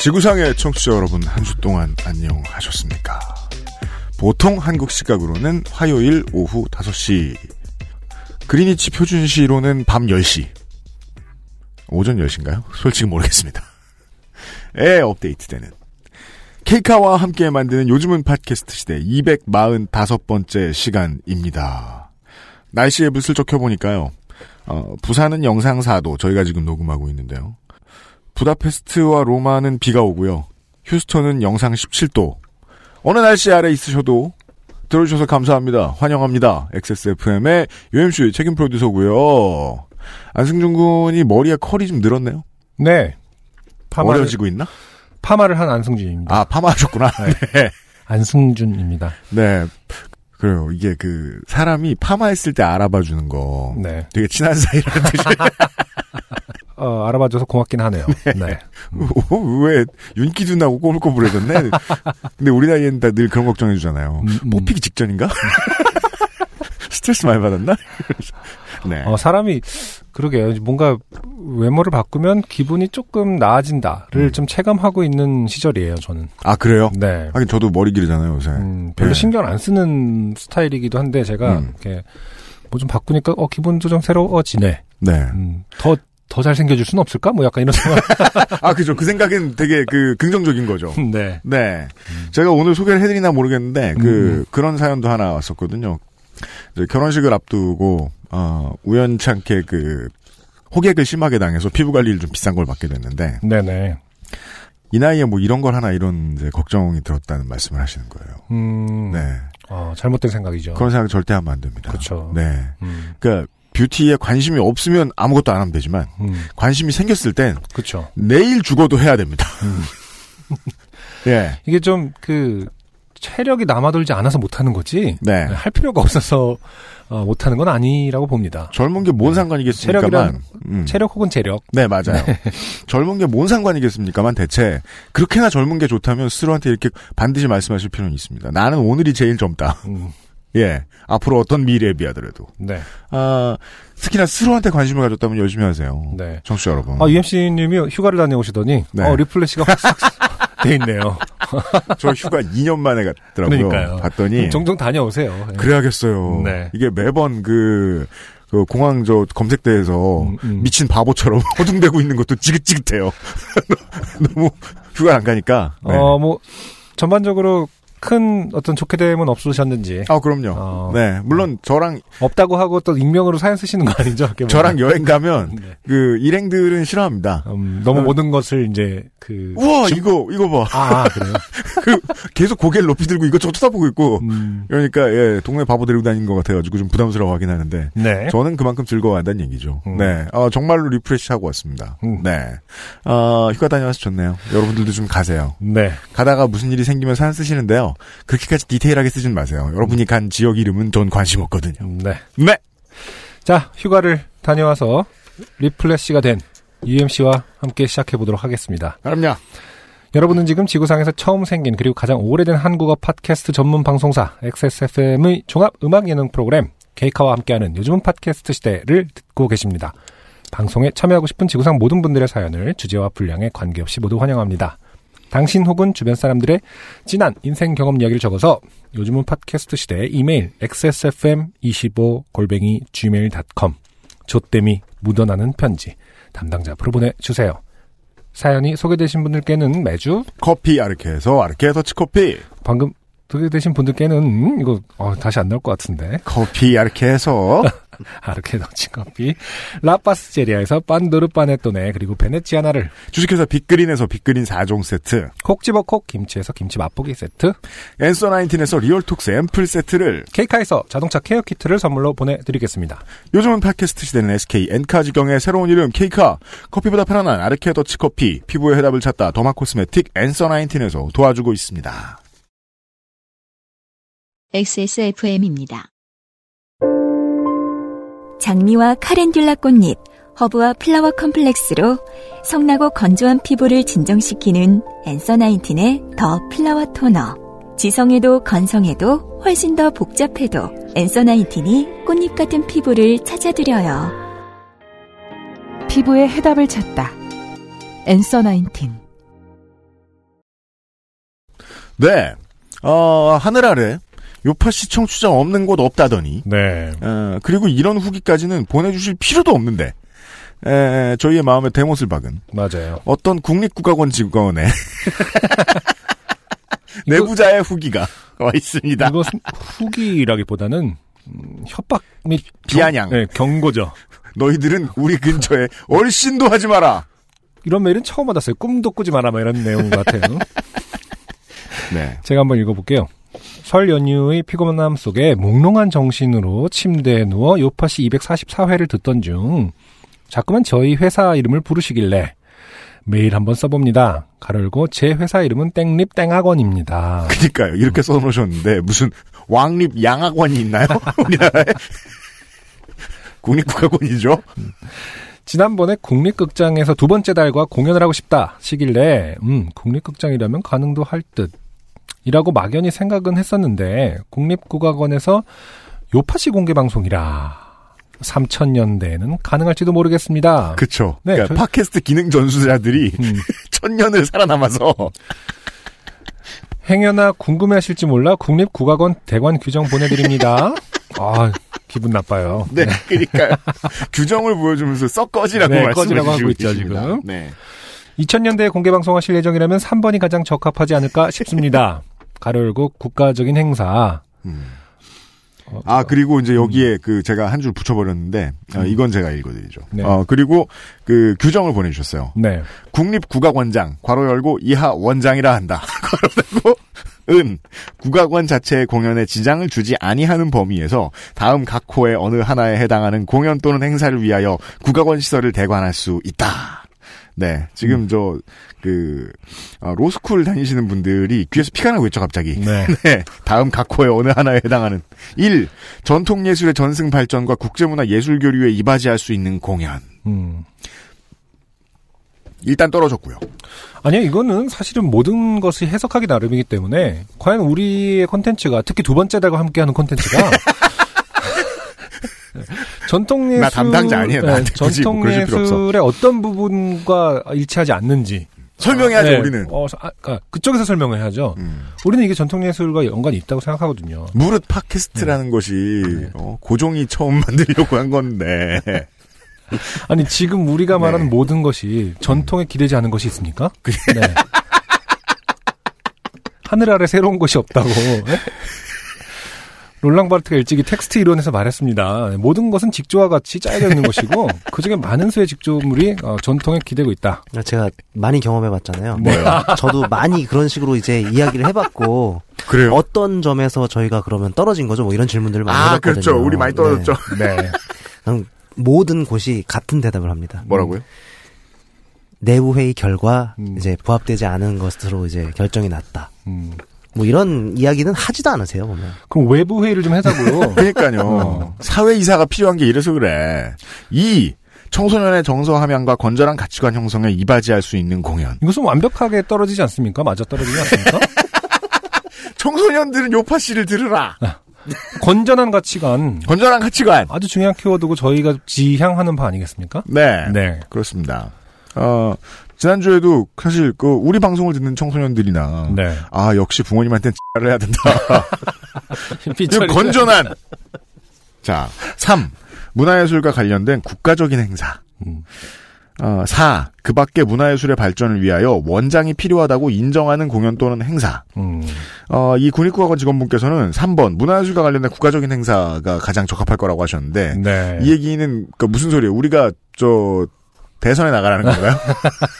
지구상의 청취자 여러분 한 주 동안 안녕하셨습니까? 보통 한국 시각으로는 화요일 오후 5시 그리니치 표준 시로는 밤 10시 오전 10시인가요? 솔직히 모르겠습니다. 에 업데이트되는 케이카와 함께 만드는 요즘은 팟캐스트 시대 245번째 시간입니다. 날씨에 붓을 적혀보니까요. 어, 부산은 영상 4도 저희가 지금 녹음하고 있는데요. 부다페스트와 로마는 비가 오고요. 휴스턴은 영상 17도. 어느 날씨 아래 있으셔도 들어주셔서 감사합니다. 환영합니다. XSFM의 UMC 책임 프로듀서고요. 안승준 군이 머리에 컬이 좀 늘었네요. 네. 파마를, 어려지고 있나? 파마를 한 안승준입니다. 아, 파마하셨구나. 네. 안승준입니다. 네. 그래요. 이게 그 사람이 파마했을 때 알아봐 주는 거. 네. 되게 친한 사이라는 뜻이. 어, 알아봐줘서 고맙긴 하네요. 네. 어, 왜 윤기도 나고 꼬불꼬불해졌네. 근데 우리 나이에는 다 늘 그런 걱정해 주잖아요. 음, 음. 뽑히기 직전인가? 스트레스 많이 받았나? 네. 어, 사람이 그러게요. 뭔가 외모를 바꾸면 기분이 조금 나아진다를 음. 좀 체감하고 있는 시절이에요. 저는. 아 그래요? 네. 하긴 저도 머리 기르잖아요 요새. 음, 별로 네. 신경 안 쓰는 스타일이기도 한데 제가 음. 이렇게 뭐 좀 바꾸니까 어 기분도 좀 새로워지네. 네. 음, 더 더 잘생겨질 수는 없을까? 뭐 약간 이런 생각. 아 그죠. 그 생각은 되게 그 긍정적인 거죠. 네. 네. 제가 오늘 소개를 해드리나 모르겠는데 그 음. 그런 사연도 하나 왔었거든요. 결혼식을 앞두고 어, 우연찮게 그 호객을 심하게 당해서 피부 관리를 좀 비싼 걸 받게 됐는데 네네. 이 나이에 뭐 이런 걸 하나 이런 이제 걱정이 들었다는 말씀을 하시는 거예요. 음. 네. 어, 잘못된 생각이죠. 그런 생각 절대 하면 안 됩니다. 그렇죠. 네. 음. 그러니까 뷰티에 관심이 없으면 아무것도 안 하면 되지만 음. 관심이 생겼을 땐 그렇죠. 내일 죽어도 해야 됩니다. 음. 예. 이게 좀 그 체력이 남아돌지 않아서 못하는 거지. 네. 할 필요가 없어서 어, 못하는 건 아니라고 봅니다. 젊은 게 뭔 상관이겠습니까만. 체력이란- 음. 체력 혹은 재력. 네, 맞아요. 젊은 게 뭔 상관이겠습니까만 대체 그렇게나 젊은 게 좋다면 스스로한테 이렇게 반드시 말씀하실 필요는 있습니다. 나는 오늘이 제일 젊다. 음. 예. 앞으로 어떤 미래에 비하더라도. 네. 아, 특히나 스스로한테 관심을 가졌다면 열심히 하세요. 네. 청취자 여러분. 아, UMC님이 휴가를 다녀오시더니, 네. 어, 리플래시가 확 돼 있네요. 저 휴가 2년 만에 갔더라고요. 그러니까요. 봤더니 종종 다녀오세요. 예. 그래야겠어요. 네. 이게 매번 그, 그 공항 저 검색대에서 음, 음. 미친 바보처럼 허둥대고 있는 것도 지긋지긋해요. 너무 휴가 안 가니까. 네. 어, 뭐, 전반적으로 큰 어떤 좋게 됨은 없으셨는지. 아, 그럼요. 어. 네. 물론 저랑, 없다고 하고 또 익명으로 사연 쓰시는 거 아니죠? 저랑 여행 가면 네. 그 일행들은 싫어합니다. 음, 너무 어. 모든 것을 이제 그. 우와, 지- 이거, 이거 봐. 아, 그래요? 그 계속 고개를 높이 들고 이것저것 쳐다보고 있고. 음, 그러니까, 예, 동네 바보 데리고 다니는 것 같아가지고 좀 부담스러워 하긴 하는데. 네. 저는 그만큼 즐거워한다는 얘기죠. 음. 네. 어, 정말로 refresh 하고 왔습니다. 음. 네. 어, 휴가 다녀와서 좋네요. 여러분들도 좀 가세요. 네. 가다가 무슨 일이 생기면 사연 쓰시는데요. 그렇게까지 디테일하게 쓰진 마세요. 여러분이 간 지역 이름은 전 관심 없거든요. 음, 네. 네. 자, 휴가를 다녀와서 리플래시가 된 UMC와 함께 시작해 보도록 하겠습니다. 그럼요. 여러분은 지금 지구상에서 처음 생긴 그리고 가장 오래된 한국어 팟캐스트 전문 방송사 XSFM의 종합 음악 예능 프로그램 케이카와 함께하는 요즘은 팟캐스트 시대를 듣고 계십니다. 방송에 참여하고 싶은 지구상 모든 분들의 사연을 주제와 분량에 관계없이 모두 환영합니다. 당신 혹은 주변 사람들의 진한 인생 경험 이야기를 적어서 요즘은 팟캐스트 시대 이메일 xsfm25 골뱅이 gmail.com 조땜이 묻어나는 편지 담당자 앞으로 보내주세요. 사연이 소개되신 분들께는 매주 커피 아르케에서 아르케 더치커피. 방금 소개되신 분들께는 음, 이거 어, 다시 안 나올 것 같은데 커피 아르케에서 아르케 더치 커피 라파스제리아에서 빤도르 파네토네 그리고 베네치아나를 주식회사 빅그린에서 빅그린 4종 세트. 콕 집어 콕 김치에서 김치 맛보기 세트 Answer Nineteen에서 Real Tox 앰플 세트를 K Car에서 자동차 care 키트를 선물로 보내드리겠습니다. 요즘은 팟캐스트 시대는 SK 엔카 직영의 새로운 이름 K Car 커피보다 편안한 아르케 더치 커피 피부의 해답을 찾다 derma cosmetic Answer Nineteen에서 도와주고 있습니다. XSFM입니다. 장미와 calendula 꽃잎, 허브와 flower complex로 성나고 건조한 피부를 진정시키는 Answer Nineteen의 The Flower 토너. 지성에도 건성에도 훨씬 더 복잡해도 Answer Nineteen이 꽃잎 같은 피부를 찾아드려요. 피부의 해답을 찾다. Answer Nineteen. 네. 어, 하늘 아래 요파시 청취자 없는 곳 없다더니 네. 어, 그리고 이런 후기까지는 보내주실 필요도 없는데 에, 저희의 마음에 대못을 박은 맞아요. 어떤 국립국가원 직원의 내부자의 후기가 와 있습니다. 이것은 후기라기보다는 음, 협박 및 비아냥. 경, 네, 경고죠. 너희들은 우리 근처에 얼씬도 하지 마라. 이런 메일은 처음 받았어요. 꿈도 꾸지 마라, 뭐 이런 내용 같아요. 네. 제가 한번 읽어볼게요. 설 연휴의 피곤함 속에 몽롱한 정신으로 침대에 누워 요파시 244회를 듣던 중 자꾸만 저희 회사 이름을 부르시길래 메일 한번 써봅니다. 가르고 제 회사 이름은 땡립 땡학원입니다. 그니까요. 이렇게 써놓으셨는데 무슨 왕립 양학원이 있나요? 우리나라에? 국립국가원이죠. 지난번에 국립극장에서 두 번째 달과 공연을 하고 싶다 시길래 음 국립극장이라면 가능도 할 듯. 이라고 막연히 생각은 했었는데 국립국악원에서 요파시 공개 방송이라 3000년대에는 가능할지도 모르겠습니다. 그쵸. 네, 그러니까 저- 팟캐스트 기능 전수자들이 음, 천년을 살아남아서 행여나 궁금해하실지 몰라 국립국악원 대관 규정 보내드립니다. 아 기분 나빠요. 네, 그러니까요. 규정을 보여주면서 썩 꺼지라고 네, 말씀을 꺼지라고 하고 있죠. 지금. 네. 2000년대에 공개 방송하실 예정이라면 3번이 가장 적합하지 않을까 싶습니다. 가로 열고 국가적인 행사. 음. 어, 아 그리고 이제 여기에 그 제가 한 줄 붙여버렸는데 어, 이건 제가 읽어드리죠. 네. 어 그리고 그 규정을 보내주셨어요. 네. 국립국악원장 괄호 열고 이하 원장이라 한다. 괄호 닫고 은 국악원 자체의 공연에 지장을 주지 아니하는 범위에서 다음 각 호의 어느 하나에 해당하는 공연 또는 행사를 위하여 국악원 시설을 대관할 수 있다. 네, 지금 저그 로스쿨 다니시는 분들이 귀에서 피가 나고 있죠, 갑자기. 네. 네. 다음 각 호의 어느 하나에 해당하는 1. 전통예술의 전승 발전과 국제문화 예술 교류에 이바지할 수 있는 공연. 음. 일단 떨어졌고요. 아니요, 이거는 사실은 모든 것이 해석하기 나름이기 때문에 과연 우리의 콘텐츠가 특히 두 번째 달과 함께하는 콘텐츠가 전통 예술 나 담당자 아니에요. 굳이 전통 없어. 예술의 어떤 부분과 일치하지 않는지 설명해야죠, 네. 우리는. 어, 아, 아, 그쪽에서 설명을 해야죠. 음. 우리는 이게 전통 예술과 연관이 있다고 생각하거든요. 무릇 팟캐스트라는 것이 어, 고종이 처음 만들려고 한 건데 아니 지금 우리가 네. 말하는 모든 것이 전통에 기대지 않은 것이 있습니까? 네. 하늘 아래 새로운 것이 없다고. 네? 롤랑 바르트가 일찍이 텍스트 이론에서 말했습니다. 모든 것은 직조와 같이 짜여져 있는 것이고 그 중에 많은 수의 직조물이 어, 전통에 기대고 있다. 제가 많이 경험해봤잖아요. 뭐요? 저도 많이 그런 식으로 이제 이야기를 해봤고 그래요. 어떤 점에서 저희가 그러면 떨어진 거죠? 뭐 이런 질문들을 많이 아 해봤거든요. 그렇죠. 우리 많이 떨어졌죠. 네. 네. 모든 곳이 같은 대답을 합니다. 뭐라고요? 내부 회의 결과 음. 이제 부합되지 않은 것으로 이제 결정이 났다. 음. 뭐 이런 이야기는 하지도 않으세요 보면. 그럼 외부 회의를 좀 해자고요. 그러니까요. 어. 사회 이사가 필요한 게 이래서 그래. 2. 청소년의 정서 함양과 건전한 가치관 형성에 이바지할 수 있는 공연. 이것은 완벽하게 떨어지지 않습니까? 맞아 떨어지지 않습니까? 청소년들은 요파 씨를 들으라. 건전한 가치관 건전한 가치관. 아주 중요한 키워드고 저희가 지향하는 바 아니겠습니까? 네. 네. 그렇습니다. 어, 지난주에도 사실 그 우리 방송을 듣는 청소년들이나 네. 아 역시 부모님한테는 X를 해야 된다. 이거 건전한. 자, 3. 문화예술과 관련된 국가적인 행사. 음. 어, 4. 그 밖의 문화예술의 발전을 위하여 원장이 필요하다고 인정하는 공연 또는 행사. 음. 어, 이 군입국악원 직원분께서는 3번 문화예술과 관련된 국가적인 행사가 가장 적합할 거라고 하셨는데 네. 이 얘기는 그 무슨 소리예요? 우리가 저 대선에 나가라는 건가요?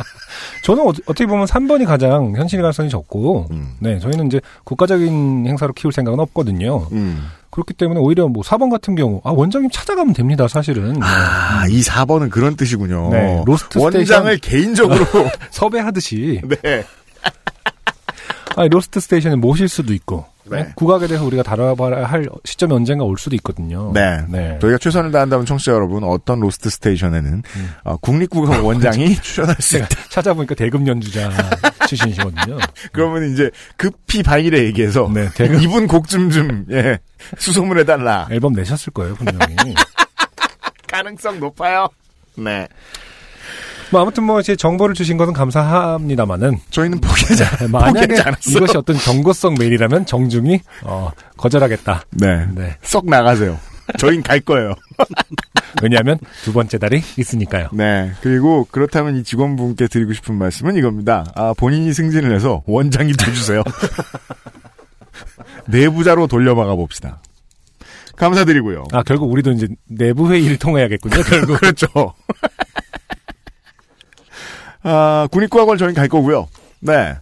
저는 어, 떻게 보면 3번이 가장 현실 가능성이 적고, 음. 네, 저희는 이제 국가적인 행사로 키울 생각은 없거든요. 음. 그렇기 때문에 오히려 뭐 4번 같은 경우, 아, 원장님 찾아가면 됩니다, 사실은. 네. 아, 이 4번은 그런 뜻이군요. 네, Lost 원장을 Station. 개인적으로 섭외하듯이, 네. 아니, Lost Station에 모실 수도 있고, 네. 국악에 대해서 우리가 다뤄봐야 할 시점이 언젠가 올 수도 있거든요. 네. 네. 저희가 최선을 다한다면 청취자 여러분 어떤 Lost Station에는 어, 국립국악 원장이 출연할 수 제가 있다. 찾아보니까 대금 연주자 출신이시거든요. 그러면 이제 급히 바이닐에 얘기해서 네, 대금 이분 곡 좀 좀 예, 수소문해 달라. 앨범 내셨을 거예요, 분명히. 가능성 높아요. 네. 뭐 아무튼 뭐 이제 정보를 주신 것은 감사합니다만은 저희는 포기하지, 않- 만약에 포기하지 않았어요. 이것이 어떤 경고성 메일이라면 정중히 어, 거절하겠다. 네. 네. 썩 나가세요. 저희는 갈 거예요. 왜냐하면 두 번째 달이 있으니까요. 네. 그리고 그렇다면 이 직원분께 드리고 싶은 말씀은 이겁니다. 아, 본인이 승진을 해서 원장이 돼주세요. 내부자로 돌려막아 봅시다. 감사드리고요. 아 결국 우리도 이제 내부 회의를 통해야겠군요. 결국 그렇죠. 아, 군입국학원 저희는 갈 거고요. 네.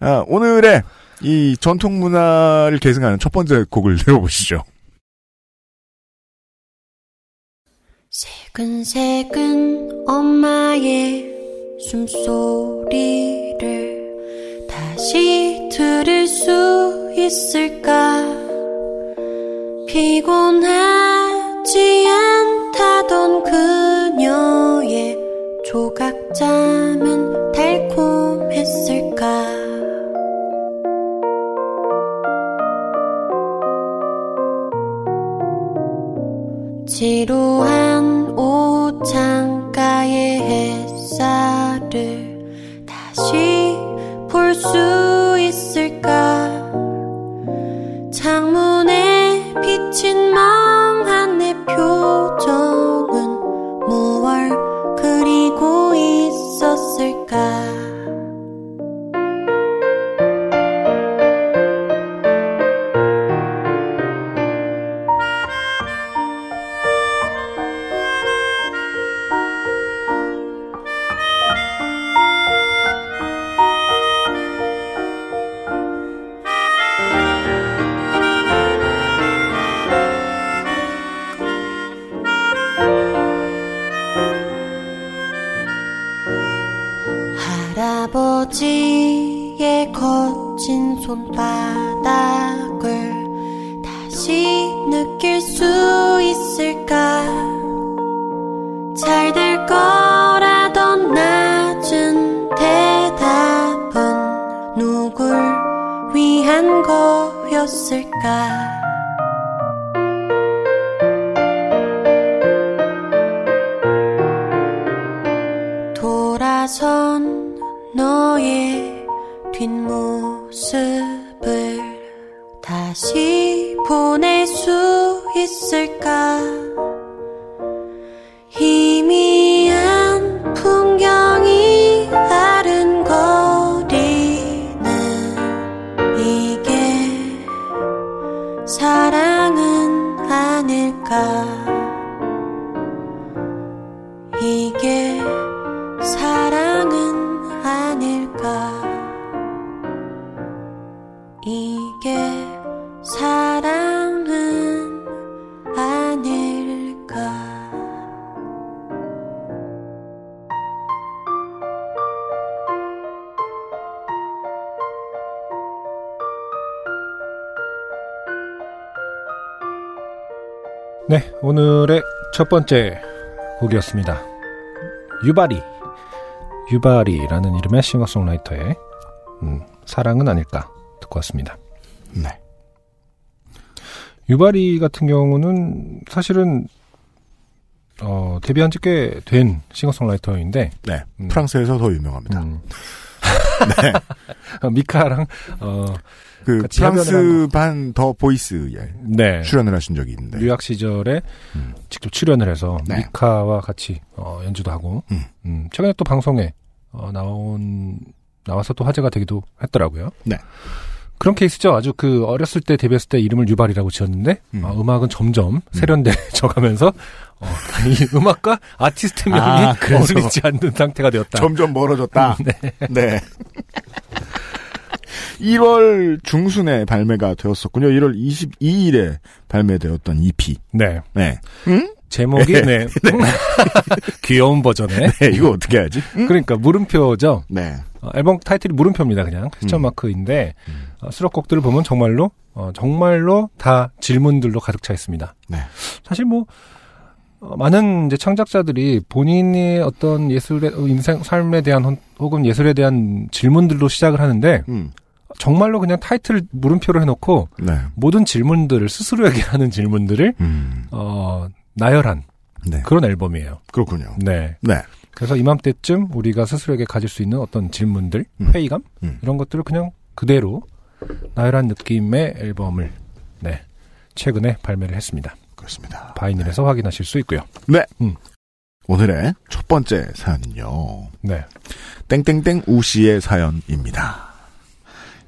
아, 오늘의 이 전통 문화를 계승하는 첫 번째 곡을 들어보시죠. 새근새근 엄마의 숨소리를 다시 들을 수 있을까 피곤하지 않다던 그녀의 조각 잠은 달콤했을까? 지루한 옷창가의 햇살을 다시 볼 수 있을까? 창문에 비친 멍한 내 표 손바닥을 다시 느낄 수 있을까? 잘 될 거라던 낮은 대답은 누굴 위한 거였을까 첫 번째 곡이었습니다. 유바리. 유바리라는 이름의 싱어송라이터의 음, 사랑은 아닐까 듣고 왔습니다. 네. 유바리 같은 경우는 사실은 어, 데뷔한 지 꽤 된 싱어송라이터인데 네. 음. 프랑스에서 더 유명합니다. 음. 어, 미카랑 어, 그 프랑스 반 더 보이스에 네. 출연을 하신 적이 있는데. 유학 시절에 음. 직접 출연을 해서 네. 미카와 같이 어, 연주도 하고 음. 음, 최근에 또 방송에 어, 나온 나와서 또 화제가 되기도 했더라고요. 네. 그런 케이스죠. 아주 그 어렸을 때 데뷔했을 때 이름을 유발이라고 지었는데 음. 음. 악은 점점 세련돼져 가면서 어, 이 음악과 아티스트 명이 아. 어울리지 않는 상태가 되었다. 점점 멀어졌다. 네. 1월 중순에 발매가 되었었군요. 1월 22일에 발매되었던 EP. 네. 네. 제목이 네. 귀여운 버전의 네, 이거 어떻게 하지? 그러니까 물음표죠. 네. 어, 앨범 타이틀이 물음표입니다. 그냥 퀘스천 음. 마크인데 어, 수록곡들을 보면 정말로 어, 정말로 다 질문들로 가득 차 있습니다. 네. 사실 뭐 어, 많은 이제 창작자들이 본인의 어떤 예술의 어, 인생 삶에 대한 혹- 혹은 예술에 대한 질문들로 시작을 하는데 음. 정말로 그냥 타이틀 물음표로 해놓고 네. 모든 질문들을 스스로에게 하는 질문들을 음. 어, 나열한 네. 그런 앨범이에요. 그렇군요. 네. 네. 그래서 이맘때쯤 우리가 스스로에게 가질 수 있는 어떤 질문들, 음. 회의감 음. 이런 것들을 그냥 그대로 나열한 느낌의 앨범을 네 최근에 발매를 했습니다. 그렇습니다. 바이닐에서 확인하실 수 있고요. 네. 음. 오늘의 첫 번째 사연은요. 네, 땡땡땡 우씨의 사연입니다.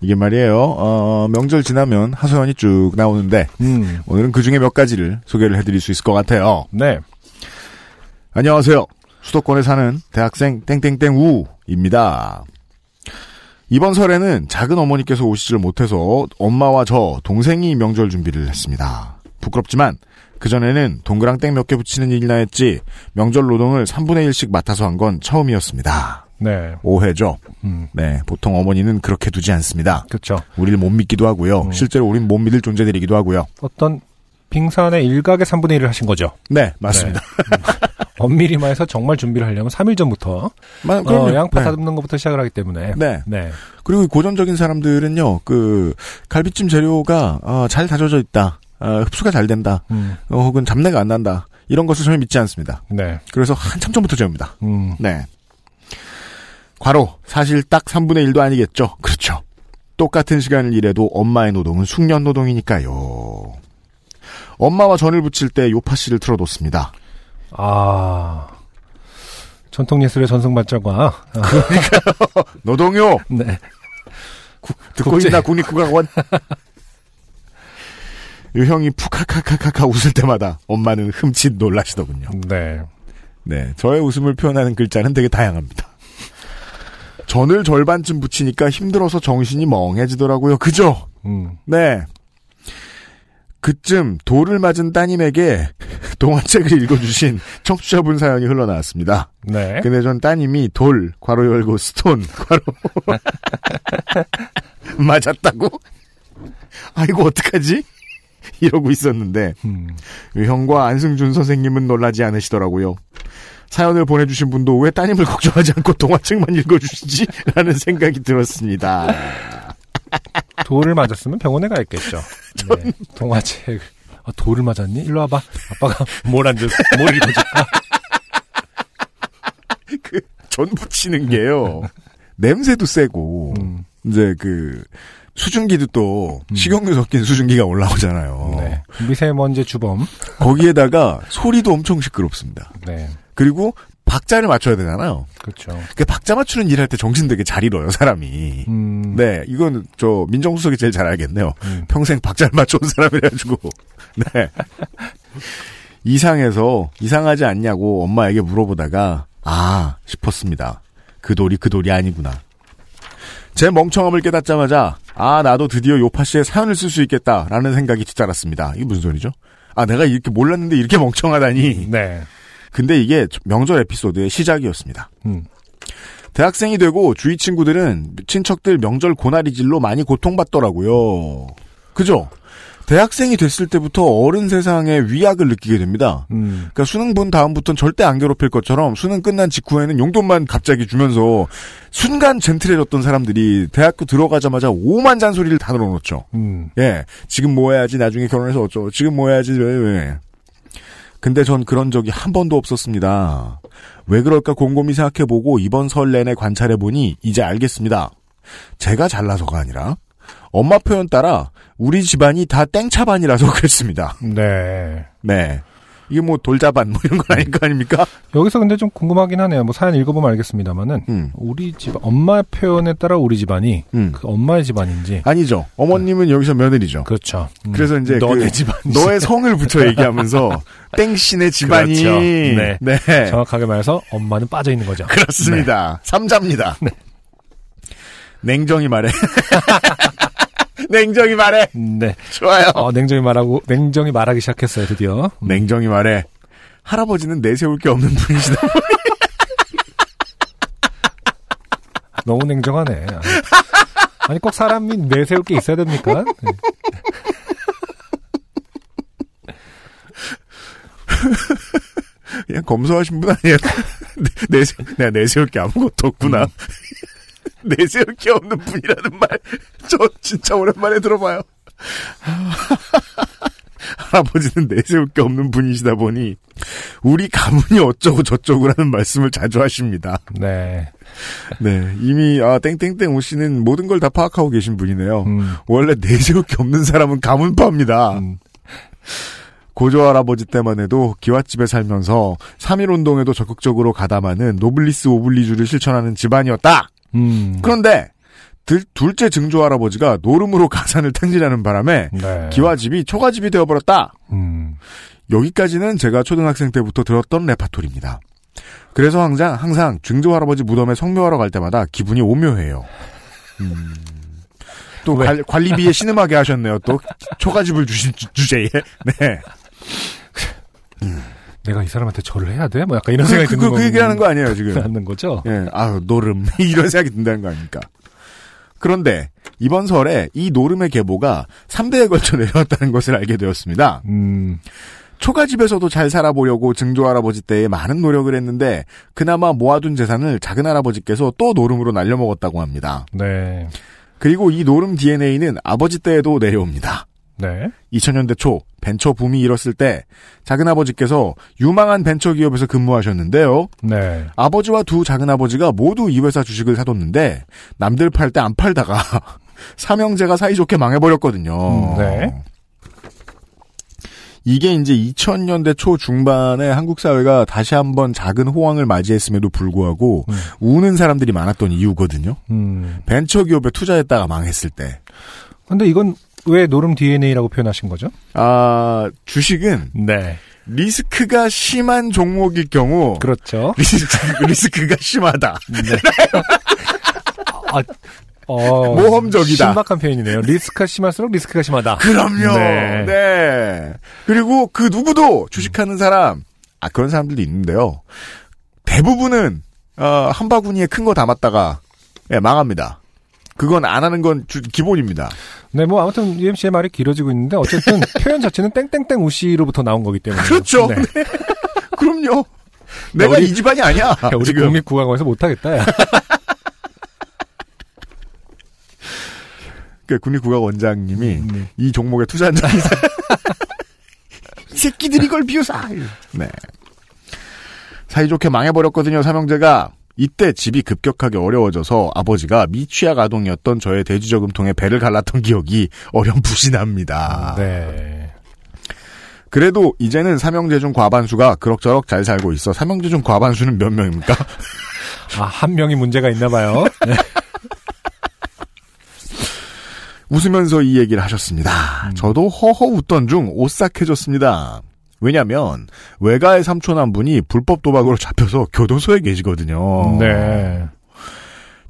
이게 말이에요. 어, 명절 지나면 하소연이 쭉 나오는데 음, 오늘은 그 중에 몇 가지를 소개를 해드릴 수 있을 것 같아요. 네, 안녕하세요. 수도권에 사는 대학생 땡땡땡 우입니다. 이번 설에는 작은 어머니께서 오시질 못해서 엄마와 저 동생이 명절 준비를 했습니다. 부끄럽지만 그전에는 동그랑땡 몇 개 붙이는 일이나 했지 명절 노동을 3분의 1씩 맡아서 한 건 처음이었습니다. 네, 오해죠. 음, 네, 보통 어머니는 그렇게 두지 않습니다. 그렇죠. 우리를 못 믿기도 하고요. 음. 실제로 우린 못 믿을 존재들이기도 하고요. 어떤 빙산의 일각의 3분의 1을 하신 거죠. 네, 맞습니다. 네. 엄밀히 말해서 정말 준비를 하려면 3일 전부터 마- 어. 양파 네. 다듬는 것부터 시작을 하기 때문에 네. 네, 그리고 이 고전적인 사람들은요, 그, 갈비찜 재료가, 어, 잘 다져져 있다. 어, 흡수가 잘 된다. 음, 어, 혹은 잡내가 안 난다. 이런 것을 전혀 믿지 않습니다. 네, 그래서 한참 전부터 재웁니다. 음, 네. 과로, 사실 딱 3분의 1도 아니겠죠. 그렇죠. 똑같은 시간을 일해도 엄마의 노동은 숙련 노동이니까요. 엄마와 전을 부칠 때 요파 씨를 틀어뒀습니다. 아 전통 예술의 전승발전과 아, 노동요! 네, 듣고 국제- 있나 국립국악원? 이 형이 푸카카카카카 웃을 때마다 엄마는 흠칫 놀라시더군요. 네, 네, 저의 웃음을 표현하는 글자는 되게 다양합니다. 전을 절반쯤 붙이니까 힘들어서 정신이 멍해지더라고요. 그죠? 음, 네. 그쯤 돌을 맞은 따님에게 동화책을 읽어주신 청취자분 사연이 흘러나왔습니다. 네, 근데 전 따님이 돌, 괄호 열고 스톤, 괄호. 맞았다고? 아이고, 어떡하지? 이러고 있었는데, 음, 이 형과 안승준 선생님은 놀라지 않으시더라고요. 사연을 보내주신 분도 왜 따님을 걱정하지 않고 동화책만 읽어주시지? 라는 생각이 들었습니다. 돌을 맞았으면 병원에 가있겠죠. 네, 동화책. 아, 돌을 맞았니? 일로 와봐. 아빠가 뭘안 줄, 뭘 읽어줄까? 전 붙이는 게요. 냄새도 세고, 음, 이제 그, 수증기도 또, 식용유 섞인 수증기가 올라오잖아요. 네. 미세먼지 주범. 거기에다가 소리도 엄청 시끄럽습니다. 네, 그리고 박자를 맞춰야 되잖아요. 그렇죠. 그 박자 맞추는 일할 때 정신 되게 잘 잃어요, 사람이. 음, 네, 이건 저 민정수석이 제일 잘 알겠네요. 음, 평생 박자를 맞춰온 사람이라가지고. 네. 이상해서 이상하지 않냐고 엄마에게 물어보다가 아 싶었습니다. 그 돌이 그 돌이 아니구나. 제 멍청함을 깨닫자마자 아 나도 드디어 요파 씨의 사연을 쓸 수 있겠다라는 생각이 뒤따랐습니다. 이게 무슨 소리죠? 아 내가 이렇게 몰랐는데 이렇게 멍청하다니. 네, 근데 이게 명절 에피소드의 시작이었습니다. 음, 대학생이 되고 주위 친구들은 친척들 명절 고나리질로 많이 고통받더라고요. 그죠? 대학생이 됐을 때부터 어른 세상의 위약을 느끼게 됩니다. 음, 그러니까 수능 본 다음부터는 절대 안 괴롭힐 것처럼 수능 끝난 직후에는 용돈만 갑자기 주면서 순간 젠틀해졌던 사람들이 대학교 들어가자마자 오만 잔소리를 다 늘어놓죠. 음, 예, 지금 뭐 해야지 나중에 결혼해서 어쩌고 지금 뭐 해야지 왜 왜. 근데 전 그런 적이 한 번도 없었습니다. 왜 그럴까 곰곰이 생각해보고 이번 설 내내 관찰해보니 이제 알겠습니다. 제가 잘나서가 아니라 엄마 표현 따라 우리 집안이 다 땡차반이라서 그랬습니다. 네. 네. 이게 뭐 돌자반 뭐 이런 건 아닐 거 아닙니까? 여기서 근데 좀 궁금하긴 하네요. 뭐 사연 읽어보면 알겠습니다만은 음, 우리 집 엄마 표현에 따라 우리 집안이 음. 그 엄마의 집안인지 아니죠. 어머님은 여기서 며느리죠. 그렇죠. 음. 그래서 이제 너네 그 집안 너의 성을 붙여 얘기하면서 땡신의 집안이 그렇죠. 네. 네. 정확하게 말해서 엄마는 빠져 있는 거죠. 그렇습니다. 네. 삼자입니다. 냉정히 말해. 냉정이 말해. 네. 좋아요. 어, 냉정히 말하고 냉정히 말하기 시작했어요 드디어. 음. 냉정히 말해. 할아버지는 내세울 게 없는 분이시다. 너무 냉정하네. 아니 꼭 사람이 내세울 게 있어야 됩니까? 네. 그냥 검소하신 분 아니에요? 내, 내세, 내가 내세울 게 아무것도 없구나. 내세울 게 없는 분이라는 말, 저 진짜 오랜만에 들어봐요. 할아버지는 내세울 게 없는 분이시다 보니, 우리 가문이 어쩌고 저쩌고라는 말씀을 자주 하십니다. 네. 네, 이미, 아, 땡땡땡 오씨는 모든 걸 다 파악하고 계신 분이네요. 음, 원래 내세울 게 없는 사람은 가문파입니다. 음, 고조 할아버지 때만 해도 기와집에 살면서 3.1 운동에도 적극적으로 가담하는 노블리스 오블리주를 실천하는 집안이었다. 음. 그런데 들- 둘째 증조 할아버지가 노름으로 가산을 탕진하는 바람에 네. 기와집이 초가집이 되어버렸다. 음. 여기까지는 제가 초등학생 때부터 들었던 레파토리입니다. 그래서 항상 항상 증조 할아버지 무덤에 성묘하러 갈 때마다 기분이 오묘해요. 음. 또 왜? 관, 관리비에 신음하게 하셨네요. 또 초가집을 주신 주- 주제에. 네. 내가 이 사람한테 절을 해야 돼? 뭐 약간 이런 그, 생각이 그, 드는 그, 그 얘기하는 거 아니에요 지금. 하는 거죠? 예, 아유 노름 이런 생각이 든다는 거 아닙니까? 그런데 이번 설에 이 노름의 계보가 3대에 걸쳐 내려왔다는 것을 알게 되었습니다. 음. 초가집에서도 잘 살아보려고 증조 할아버지 때에 많은 노력을 했는데 그나마 모아둔 재산을 작은 할아버지께서 또 노름으로 날려먹었다고 합니다. 네. 그리고 이 노름 DNA는 아버지 때에도 내려옵니다. 네. 2000년대 초 벤처 붐이 일었을 때 작은 아버지께서 유망한 벤처 기업에서 근무하셨는데요. 네. 아버지와 두 작은 아버지가 모두 이 회사 주식을 사뒀는데 남들 팔 때 안 팔다가 삼형제가 사이좋게 망해버렸거든요. 음, 네. 이게 이제 2000년대 초 중반에 한국 사회가 다시 한번 작은 호황을 맞이했음에도 불구하고 음. 우는 사람들이 많았던 이유거든요. 음. 벤처 기업에 투자했다가 망했을 때. 근데 이건 왜 노름 DNA라고 표현하신 거죠? 아, 주식은 네. 리스크가 심한 종목일 경우 그렇죠. 리스크, 리스크가 심하다. 아, 어, 모험적이다. 신박한 표현이네요. 리스크가 심할수록 리스크가 심하다. 그럼요. 네. 네. 그리고 그 누구도 주식하는 사람, 아 그런 사람들도 있는데요. 대부분은 어, 한 바구니에 큰 거 담았다가 예, 망합니다. 그건 안 하는 건 주- 기본입니다. 네, 뭐 아무튼 UMC의 말이 길어지고 있는데 어쨌든 표현 자체는 땡땡땡 우씨로부터 나온 거기 때문에. 그렇죠. 네. 그럼요. 내가 우리- 이 집안이 아니야. 야, 우리 지금. 국립국악원에서 못하겠다. 야. 그 국립국악원장님이 음. 이 종목에 투자한 적이 있어요. 이 새끼들이 이걸 비웃어. 네. 사이좋게 망해버렸거든요, 삼형제가. 이때 집이 급격하게 어려워져서 아버지가 미취학 아동이었던 저의 대주저금통에 배를 갈랐던 기억이 어렴풋이 납니다. 네. 그래도 이제는 삼형제 중 과반수가 그럭저럭 잘 살고 있어 삼형제 중 과반수는 몇 명입니까? 아, 한 명이 문제가 있나 봐요. 네. 웃으면서 이 얘기를 하셨습니다. 저도 허허 웃던 중 오싹해졌습니다. 왜냐면 외가의 삼촌 한 분이 불법 도박으로 잡혀서 교도소에 계시거든요. 네.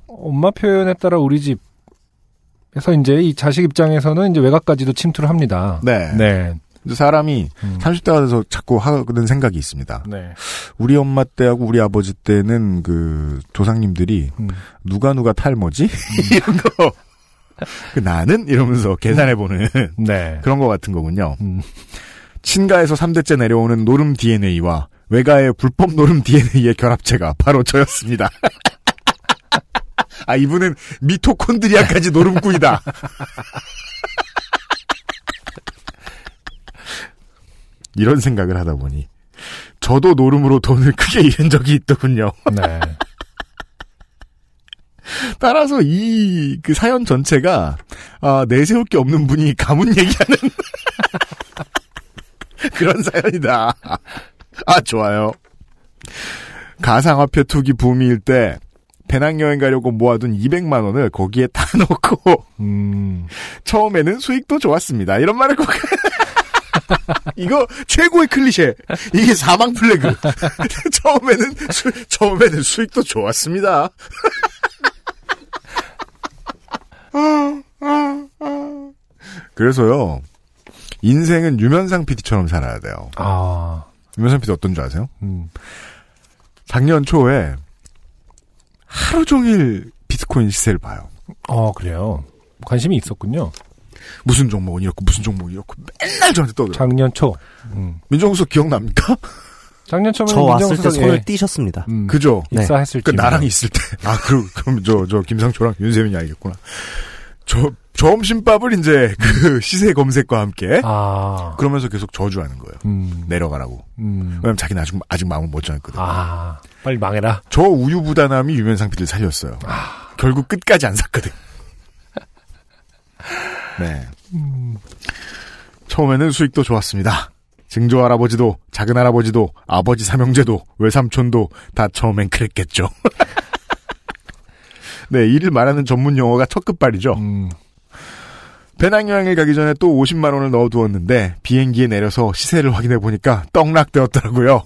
엄마 표현에 따라 우리 집에서 이제 이 자식 입장에서는 이제 외곽까지도 침투를 합니다. 네. 네. 근데 사람이 음. 30대가 돼서 자꾸 하는 생각이 있습니다. 네. 우리 엄마 때하고 우리 아버지 때는 그 조상님들이 음. 누가 누가 탈모지? 이런 거. 그 나는? 이러면서 계산해보는 네. 그런 거 같은 거군요. 음. 친가에서 3대째 내려오는 노름 DNA와 외가의 불법 노름 DNA의 결합체가 바로 저였습니다. 아, 이분은 미토콘드리아까지 노름꾼이다. 이런 생각을 하다 보니 저도 노름으로 돈을 크게 잃은 적이 있더군요. 네. 따라서 이 그 사연 전체가 아, 내세울 게 없는 분이 가문 얘기하는 그런 사연이다. 아 좋아요. 가상화폐 투기 붐일 때 배낭여행 가려고 모아둔 200만 원을 거기에 다 넣고 음. 처음에는 수익도 좋았습니다. 이런 말을 꼭 이거 최고의 클리셰. 이게 사망 플래그. 처음에는 수, 처음에는 수익도 좋았습니다. 그래서요. 인생은 유면상 PD처럼 살아야 돼요. 아. 유면상 PD 어떤 줄 아세요? 음. 작년 초에 하루 종일 비트코인 시세를 봐요. 어, 그래요. 관심이 있었군요. 무슨 종목은 이렇고 무슨 종목은 이렇고 맨날 저한테 떠들어요. 작년 초. 음. 민정수석 기억납니까? 작년 초면 저 왔을 때 민정수석, 손을 예, 띄셨습니다. 음, 그죠? 네. 입사했을 그 때. 나랑 있을 때. 아, 그, 그럼 저, 저, 김상초랑 윤세민이 알겠구나. 저, 점심밥을 이제 그 시세 검색과 함께 아. 그러면서 계속 저주하는 거예요. 음. 내려가라고. 음. 왜냐면 자기는 아직, 아직 마음을 못 정했거든. 아. 빨리 망해라. 저 우유부단함이 유면상 피를 살렸어요. 결국 끝까지 안 샀거든. 네. 처음에는 수익도 좋았습니다. 증조 할아버지도 작은 할아버지도 아버지 삼형제도 외삼촌도 다 처음엔 그랬겠죠. 네, 이를 말하는 전문 용어가 첫 끝발이죠. 음. 배낭여행을 가기 전에 또 50만 원을 넣어두었는데 비행기에 내려서 시세를 확인해 보니까 떡락되었더라고요.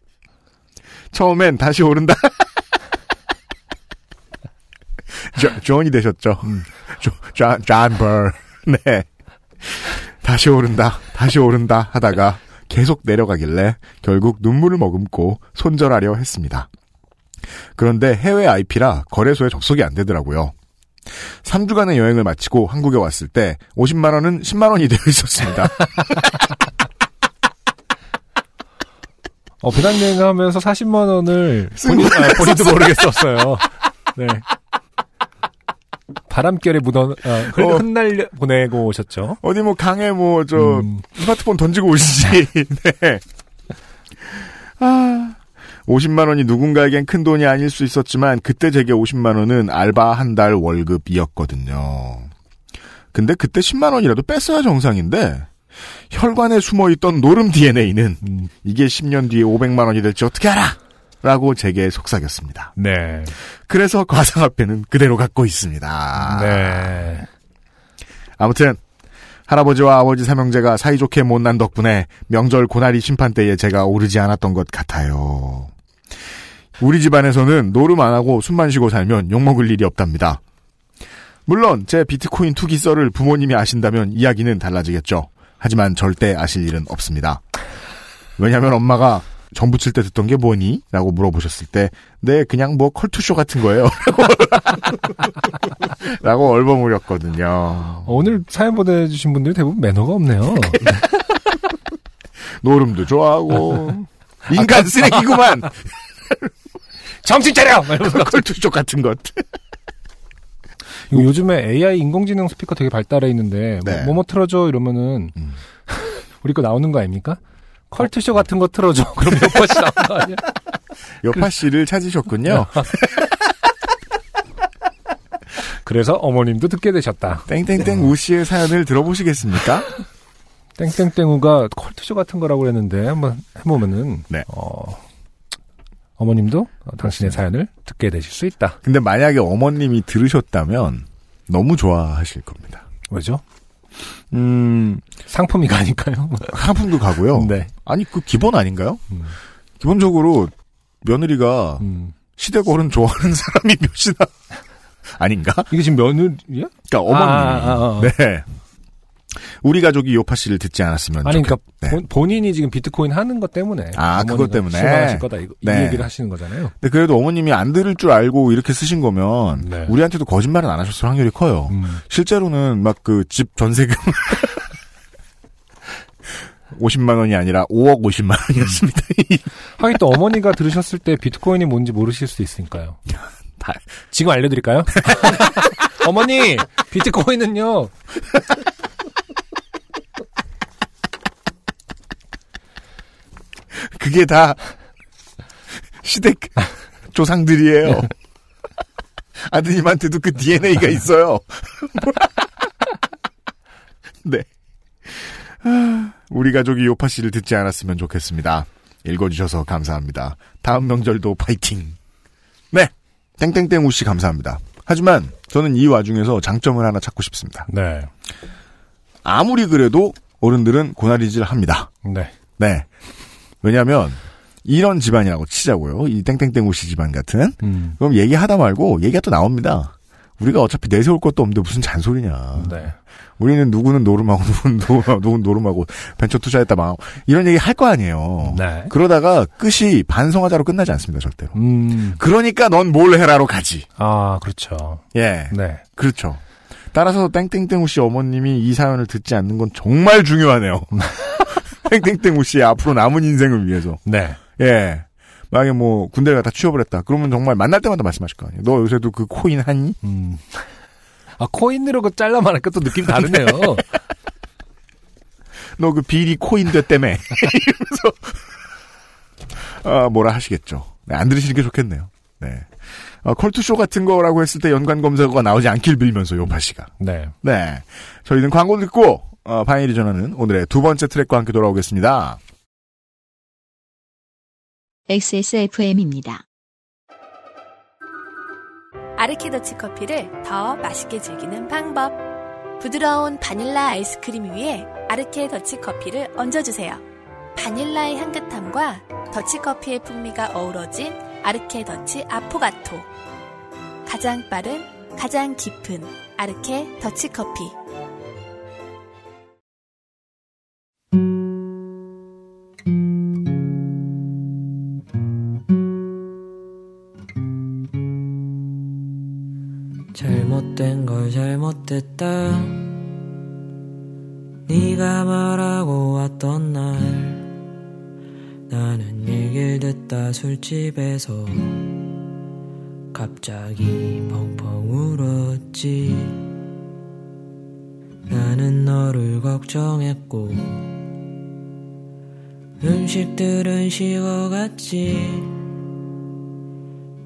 처음엔 다시 오른다. 조, 존이 되셨죠. 조, 존, 존버. 네. 다시 오른다, 다시 오른다 하다가 계속 내려가길래 결국 눈물을 머금고 손절하려 했습니다. 그런데 해외 IP라 거래소에 접속이 안 되더라고요. 3주간의 여행을 마치고 한국에 왔을 때 50만 원은 10만 원이 되어 있었습니다. 어, 배낭여행 하면서 40만 원을 본인, 아, 본인도 모르게 썼어요. 네. 바람결에 묻어, 아, 흘, 어. 흩날려 보내고 오셨죠. 어디 뭐 강에 뭐저 음. 스마트폰 던지고 오시지. 네. 아. 50만 원이 누군가에겐 큰 돈이 아닐 수 있었지만 그때 제게 50만 원은 알바 한 달 월급이었거든요. 근데 그때 10만 원이라도 뺐어야 정상인데 혈관에 숨어있던 노름 DNA는 음. 이게 10년 뒤에 500만 원이 될지 어떻게 알아? 라고 제게 속삭였습니다. 네. 그래서 과상화폐는 그대로 갖고 있습니다. 네. 아무튼 할아버지와 아버지 삼형제가 사이좋게 못난 덕분에 명절 고나리 심판 때에 제가 오르지 않았던 것 같아요. 우리 집안에서는 노름 안 하고 숨만 쉬고 살면 욕먹을 일이 없답니다. 물론 제 비트코인 투기 썰을 부모님이 아신다면 이야기는 달라지겠죠. 하지만 절대 아실 일은 없습니다. 왜냐하면 엄마가 정 붙일 때 듣던 게 뭐니? 라고 물어보셨을 때, 네, 그냥 뭐 컬투쇼 같은 거예요. 라고 얼버무렸거든요. 어, 오늘 사연 보내주신 분들이 대부분 매너가 없네요. 노름도 좋아하고 인간 쓰레기구만 정신 차려! 컬투쇼 같은 것 요즘에 AI 인공지능 스피커 되게 발달해 있는데, 뭐, 네. 뭐뭐 틀어줘 이러면은, 음. 우리 거 나오는 거 아닙니까? 컬투쇼 같은 거 틀어줘. 그럼 몇 번씩 나오는 거 아니야? 여파 씨를 찾으셨군요 그래서 어머님도 듣게 되셨다. 땡땡땡 우 씨의 사연을 들어보시겠습니까? 땡땡땡 우가 컬투쇼 같은 거라고 그랬는데, 한번 해보면은, 네. 어, 어머님도 어, 당신의 사연을 듣게 되실 수 있다. 근데 만약에 어머님이 들으셨다면 너무 좋아하실 겁니다 왜죠? 음 상품이 가니까요. 하품도 가고요 네. 아니 그 기본 아닌가요? 음. 기본적으로 며느리가 음. 시댁 어른 좋아하는 사람이 몇이나 아닌가? 이게 지금 며느리야? 그러니까 어머님이 아, 아, 아. 네 우리 가족이 요파 씨를 듣지 않았으면 아니, 그러니까 좋겠- 네. 본- 본인이 지금 비트코인 하는 것 때문에 아, 그것 때문에? 실망하실 거다 이거, 네. 이 얘기를 하시는 거잖아요. 근데 그래도 어머님이 안 들을 줄 알고 이렇게 쓰신 거면 네. 우리한테도 거짓말은 안 하셨을 확률이 커요. 음. 실제로는 막 그 집 전세금 50만 원이 아니라 5억 50만 원이었습니다. 하긴 또 어머니가 들으셨을 때 비트코인이 뭔지 모르실 수 있으니까요. 다- 지금 알려드릴까요? 어머니 비트코인은요. 그게 다 시댁 조상들이에요. 아드님한테도 그 DNA가 있어요. 네. 아, 우리 가족이 요파 씨를 듣지 않았으면 좋겠습니다. 읽어주셔서 감사합니다. 다음 명절도 파이팅. 네. 땡땡땡 우씨 감사합니다. 하지만 저는 이 와중에서 장점을 하나 찾고 싶습니다. 네, 아무리 그래도 어른들은 고나리질 합니다. 네, 네. 왜냐하면 이런 집안이라고 치자고요. 이 땡땡땡 우씨 집안 같은. 음, 그럼 얘기하다 말고 얘기가 또 나옵니다. 우리가 어차피 내세울 것도 없는데 무슨 잔소리냐. 네. 우리는 누구는 노름하고 누구는 노름하고 누구는 노름하고 벤처 투자했다 막 이런 얘기 할 거 아니에요. 네. 그러다가 끝이 반성하자로 끝나지 않습니다 절대로. 음. 그러니까 넌 뭘 해라로 가지. 아, 그렇죠. 예, 네. 그렇죠. 따라서 땡땡땡 우 씨 어머님이 이 사연을 듣지 않는 건 정말 중요하네요. 땡땡땡우 씨의 앞으로 남은 인생을 위해서. 네. 예. 만약에 뭐 군대를 갔다 취업을 했다. 그러면 정말 만날 때마다 말씀하실 거 아니에요. 너 요새도 그 코인 하니? 음. 아, 코인으로 그 잘라 말하니까 또 느낌 다르네요. 너 그 비트코인 했다며. 이러면서 아, 뭐라 하시겠죠. 네, 안 들으시는 게 좋겠네요. 네. 어, 컬투쇼 같은 거라고 했을 때 연관 검색어가 나오지 않길 빌면서 요파 씨가. 네. 네. 저희는 광고 듣고 어, 바이닐이 전하는 오늘의 두 번째 트랙과 함께 돌아오겠습니다. XSFM입니다. 아르케더치 커피를 더 맛있게 즐기는 방법. 부드러운 바닐라 아이스크림 위에 아르케 더치 커피를 얹어주세요. 바닐라의 향긋함과 더치 커피의 풍미가 어우러진 아르케 더치 아포가토. 가장 빠른, 가장 깊은 아르케 더치 커피. 잘못된 걸 잘못됐다. 네가 말하고 왔던 날 나는 얘기를 듣다 술집에서 갑자기 펑펑 울었지. 나는 너를 걱정했고 음식들은 식어갔지.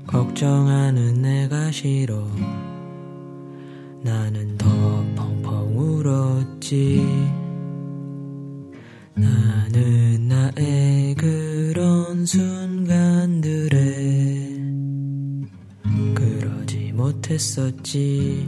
걱정하는 내가 싫어 나는 더 펑펑 울었지. 나는 나의 그런 순간들에 그러지 못했었지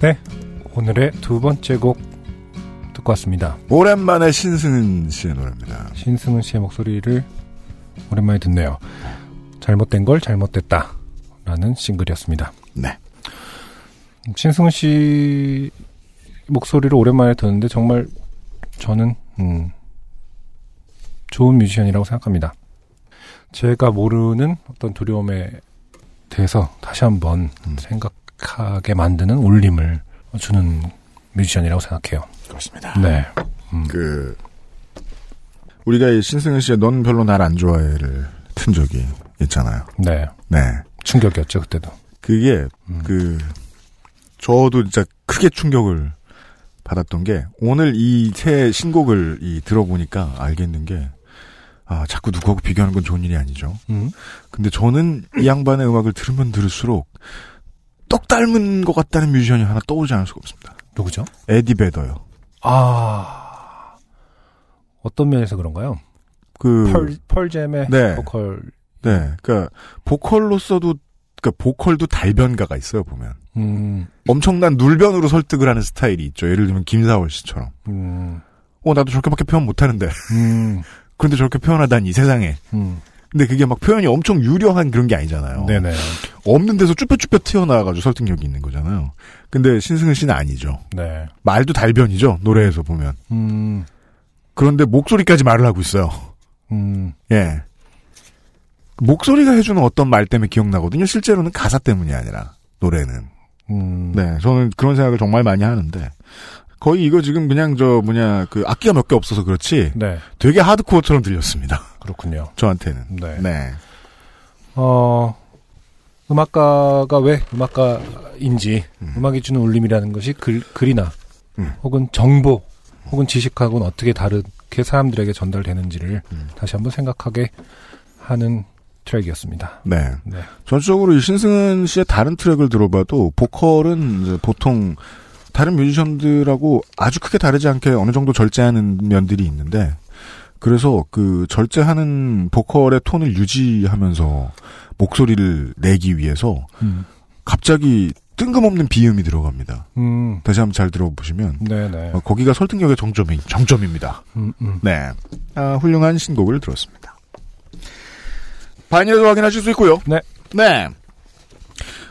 네. 오늘의 두 번째 곡 듣고 왔습니다. 오랜만에 신승은 씨의 노래입니다. 신승은 씨의 목소리를 오랜만에 듣네요. 잘못된 걸 잘못됐다. 라는 싱글이었습니다. 네. 신승은 씨 목소리를 오랜만에 듣는데 정말 저는 음, 좋은 뮤지션이라고 생각합니다. 제가 모르는 어떤 두려움에 대해서 다시 한번 음. 생각 하게 만드는 울림을 주는 뮤지션이라고 생각해요. 그렇습니다. 네. 음, 그 우리가 이 신승은 씨의 넌 별로 날 안 좋아해를 튼 적이 있잖아요. 네. 네. 충격이었죠 그때도. 그게 음. 그 저도 진짜 크게 충격을 받았던 게 오늘 이 새 신곡을 이 들어보니까 알겠는 게 아, 자꾸 누구하고 비교하는 건 좋은 일이 아니죠. 음. 근데 저는 이 양반의 음악을 들으면 들을수록 떡 닮은 것 같다는 뮤지션이 하나 떠오르지 않을 수가 없습니다. 누구죠? 에디 베더요. 아 어떤 면에서 그런가요? 그 펄 펄잼의 네. 보컬. 네, 그러니까 보컬로서도 그러니까 보컬도 달변가가 있어요 보면 음, 엄청난 눌변으로 설득을 하는 스타일이 있죠. 예를 들면 김사월 씨처럼. 음, 어 나도 저렇게밖에 표현 못하는데 음, 그런데 저렇게 표현하다니 이 세상에. 음. 근데 그게 막 표현이 엄청 유려한 그런 게 아니잖아요. 네네. 없는 데서 쭈뼛쭈뼛 튀어나와가지고 설득력이 있는 거잖아요. 근데 신승은 씨는 아니죠. 네. 말도 달변이죠. 노래에서 보면. 음, 그런데 목소리까지 말을 하고 있어요. 음, 예. 목소리가 해주는 어떤 말 때문에 기억나거든요. 실제로는 가사 때문이 아니라 노래는. 음. 네, 저는 그런 생각을 정말 많이 하는데 거의 이거 지금 그냥 저 뭐냐 그 악기가 몇 개 없어서 그렇지 네. 되게 하드코어처럼 들렸습니다. 그렇군요. 저한테는. 네. 네. 어, 음악가가 왜 음악가인지, 음. 악이 주는 울림이라는 것이 글, 글이나, 음. 혹은 정보, 혹은 지식하고는 어떻게 다르게 사람들에게 전달되는지를 음. 다시 한번 생각하게 하는 트랙이었습니다. 네. 네. 전적으로 이 신승은 씨의 다른 트랙을 들어봐도 보컬은 이제 보통 다른 뮤지션들하고 아주 크게 다르지 않게 어느 정도 절제하는 면들이 있는데 그래서 그 절제하는 보컬의 톤을 유지하면서 목소리를 내기 위해서 음. 갑자기 뜬금없는 비음이 들어갑니다. 음. 다시 한번 잘 들어보시면 네네. 어, 거기가 설득력의 정점이 정점입니다. 음, 음. 네, 아, 훌륭한 신곡을 들었습니다. 바이닐에서 확인하실 수 있고요. 네. 네.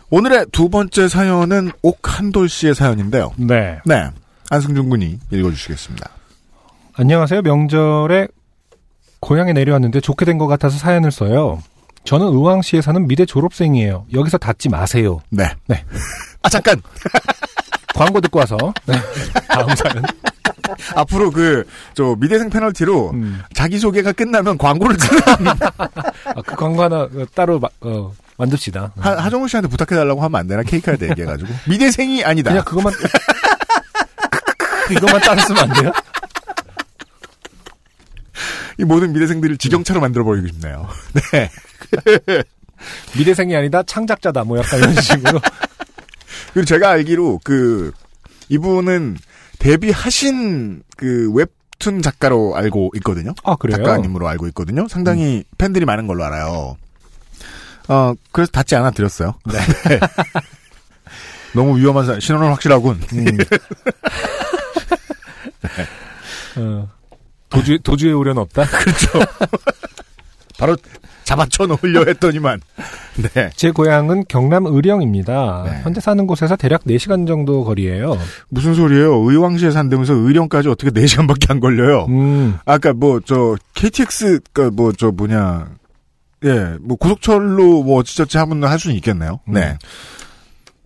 오늘의 두 번째 사연은 옥한돌 씨의 사연인데요. 네. 네. 안승준 군이 읽어주시겠습니다. 안녕하세요. 명절에 고향에 내려왔는데 좋게 된 것 같아서 사연을 써요. 저는 의왕시에 사는 미대 졸업생이에요. 여기서 닫지 마세요. 네. 네. 아, 잠깐! 광고 듣고 와서. 네. 다음 사연. 앞으로 그, 저, 미대생 페널티로 음. 자기소개가 끝나면 광고를 듣는 아, 그 광고 하나 어, 따로 마- 어, 만듭시다. 하, 하정우 씨한테 부탁해달라고 하면 안 되나? 케이크한테 얘기해가지고. 미대생이 아니다. 그냥 그것만 이것만 따로 쓰면 안 돼요? 이 모든 미대생들을 지경차로 만들어버리고 싶네요. 네. 미대생이 아니다 창작자다 뭐 약간 이런 식으로. 그리고 제가 알기로 그 이분은 데뷔하신 그 웹툰 작가로 알고 있거든요. 아 그래요? 작가님으로 알고 있거든요. 상당히 팬들이 많은 걸로 알아요. 어 그래서 닫지 않아 드렸어요. 네. 너무 위험한 사 신원은 확실하군. 음. 어, 도주 도주의 우려는 없다. 그렇죠. 바로 잡아쳐 놓으려 했더니만. 네. 제 고향은 경남 의령입니다. 네. 현재 사는 곳에서 대략 4시간 정도 거리예요. 무슨 소리예요? 의왕시에 산다면서 의령까지 어떻게 4시간밖에 안 걸려요? 음, 아까 뭐 저 KTX 뭐저 뭐냐 예, 뭐 고속철로 뭐 어찌저찌 하면 할 수는 있겠네요. 네. 음.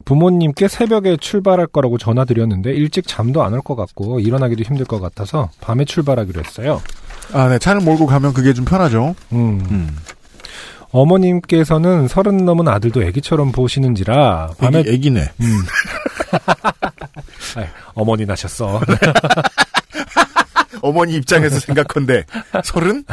부모님께 새벽에 출발할 거라고 전화 드렸는데 일찍 잠도 안 올 것 같고 일어나기도 힘들 것 같아서 밤에 출발하기로 했어요. 아, 네. 차를 몰고 가면 그게 좀 편하죠. 음. 음. 어머님께서는 서른 넘은 아들도 애기처럼 보시는지라 밤에 애기, 애기네. 음. 아이, 어머니 나셨어. 어머니 입장에서 생각한데 서른?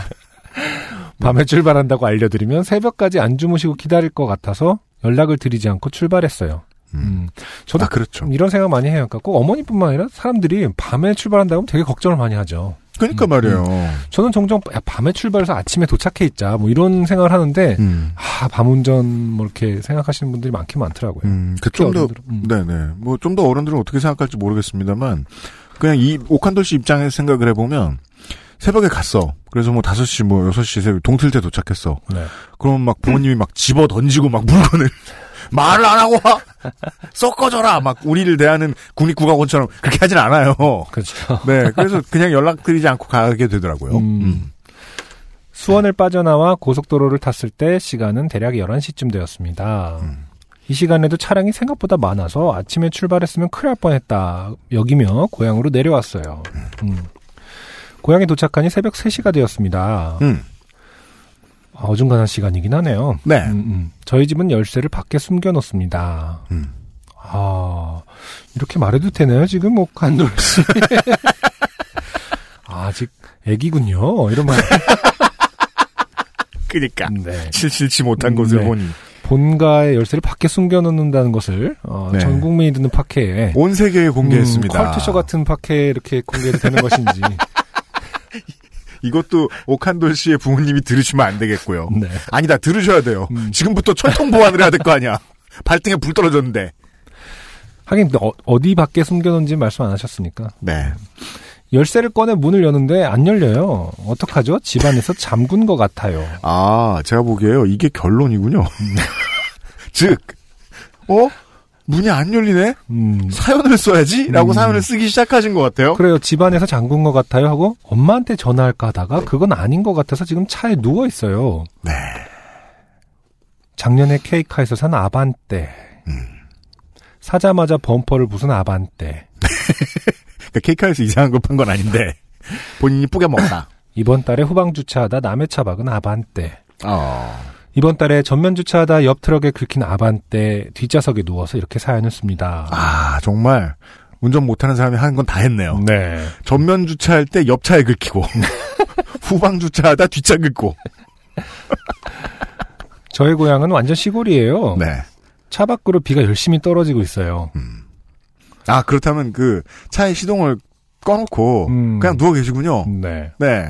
밤에 출발한다고 알려드리면 새벽까지 안 주무시고 기다릴 것 같아서 연락을 드리지 않고 출발했어요. 음. 저도 아, 그렇죠. 이런 생각 많이 해요. 그러니까 꼭 어머니뿐만 아니라 사람들이 밤에 출발한다고 하면 되게 걱정을 많이 하죠. 그러니까 음, 말이에요. 저는 종종 야, 밤에 출발해서 아침에 도착해 있자 뭐 이런 생각을 하는데 음. 아, 밤 운전 뭐 이렇게 생각하시는 분들이 많긴 많더라고요. 음, 그좀 더. 음. 네네. 뭐 좀 더 어른들은 어떻게 생각할지 모르겠습니다만, 그냥 이 오칸돌 씨 입장에서 생각을 해보면, 새벽에 갔어. 그래서 뭐 5시, 뭐 6시 새벽 동틀 때 도착했어. 네. 그러면 막 부모님이 막 집어 던지고 막 물건을 말을 안 하고 와! 섞어줘라! 막 우리를 대하는 국립국악원처럼 그렇게 하진 않아요. 그렇죠. 네. 그래서 그냥 연락드리지 않고 가게 되더라고요. 음. 음. 수원을 빠져나와 고속도로를 탔을 때 시간은 대략 11시쯤 되었습니다. 음. 이 시간에도 차량이 생각보다 많아서 아침에 출발했으면 큰일 날 뻔했다 여기며 고향으로 내려왔어요. 음. 고향에 도착하니 새벽 3시가 되었습니다. 음. 아, 어중간한 시간이긴 하네요. 네. 음, 음. 저희 집은 열쇠를 밖에 숨겨놓습니다. 음. 아, 이렇게 말해도 되나요? 지금 뭐, 간돌 씨. 아, 아직 애기군요. 이런 말. 그니까. 네. 칠칠치 못한 것을 네. 보니. 본가의 열쇠를 밖에 숨겨놓는다는 것을, 어, 네. 전 국민이 듣는 팟캐에. 온 세계에 공개했습니다. 음, 컬투쇼 같은 팟캐에 이렇게 공개도 되는 것인지. 이것도 오칸돌 씨의 부모님이 들으시면 안 되겠고요. 네. 아니다, 들으셔야 돼요. 음. 지금부터 철통 보완을 해야 될 거 아니야. 발등에 불 떨어졌는데. 하긴, 어, 어디 밖에 숨겨놓은지 말씀 안 하셨으니까. 네. 열쇠를 꺼내 문을 여는데 안 열려요. 어떡하죠? 집안에서 잠근 것 같아요. 아, 제가 보기에요. 이게 결론이군요. 즉, 어? 문이 안 열리네? 음, 사연을 써야지? 라고 음. 사연을 쓰기 시작하신 것 같아요. 그래요. 집안에서 잠근 것 같아요 하고 엄마한테 전화할까 하다가 그건 아닌 것 같아서 지금 차에 누워 있어요. 네. 작년에 케이카에서 산 아반떼. 음. 사자마자 범퍼를 부순 아반떼. 그러니까 케이카에서 이상한 걸판건 아닌데, 본인이 뿌겨 먹었다. 이번 달에 후방 주차하다 남의 차 박은 아반떼. 어. 이번 달에 전면 주차하다 옆 트럭에 긁힌 아반떼 뒷좌석에 누워서 이렇게 사연을 씁니다. 아, 정말, 운전 못하는 사람이 하는 건 다 했네요. 네. 전면 주차할 때 옆 차에 긁히고, 후방 주차하다 뒷차 긁고. 저의 고향은 완전 시골이에요. 네. 차 밖으로 비가 열심히 떨어지고 있어요. 아, 그렇다면 그, 차에 시동을 꺼놓고, 음. 그냥 누워 계시군요. 네. 네.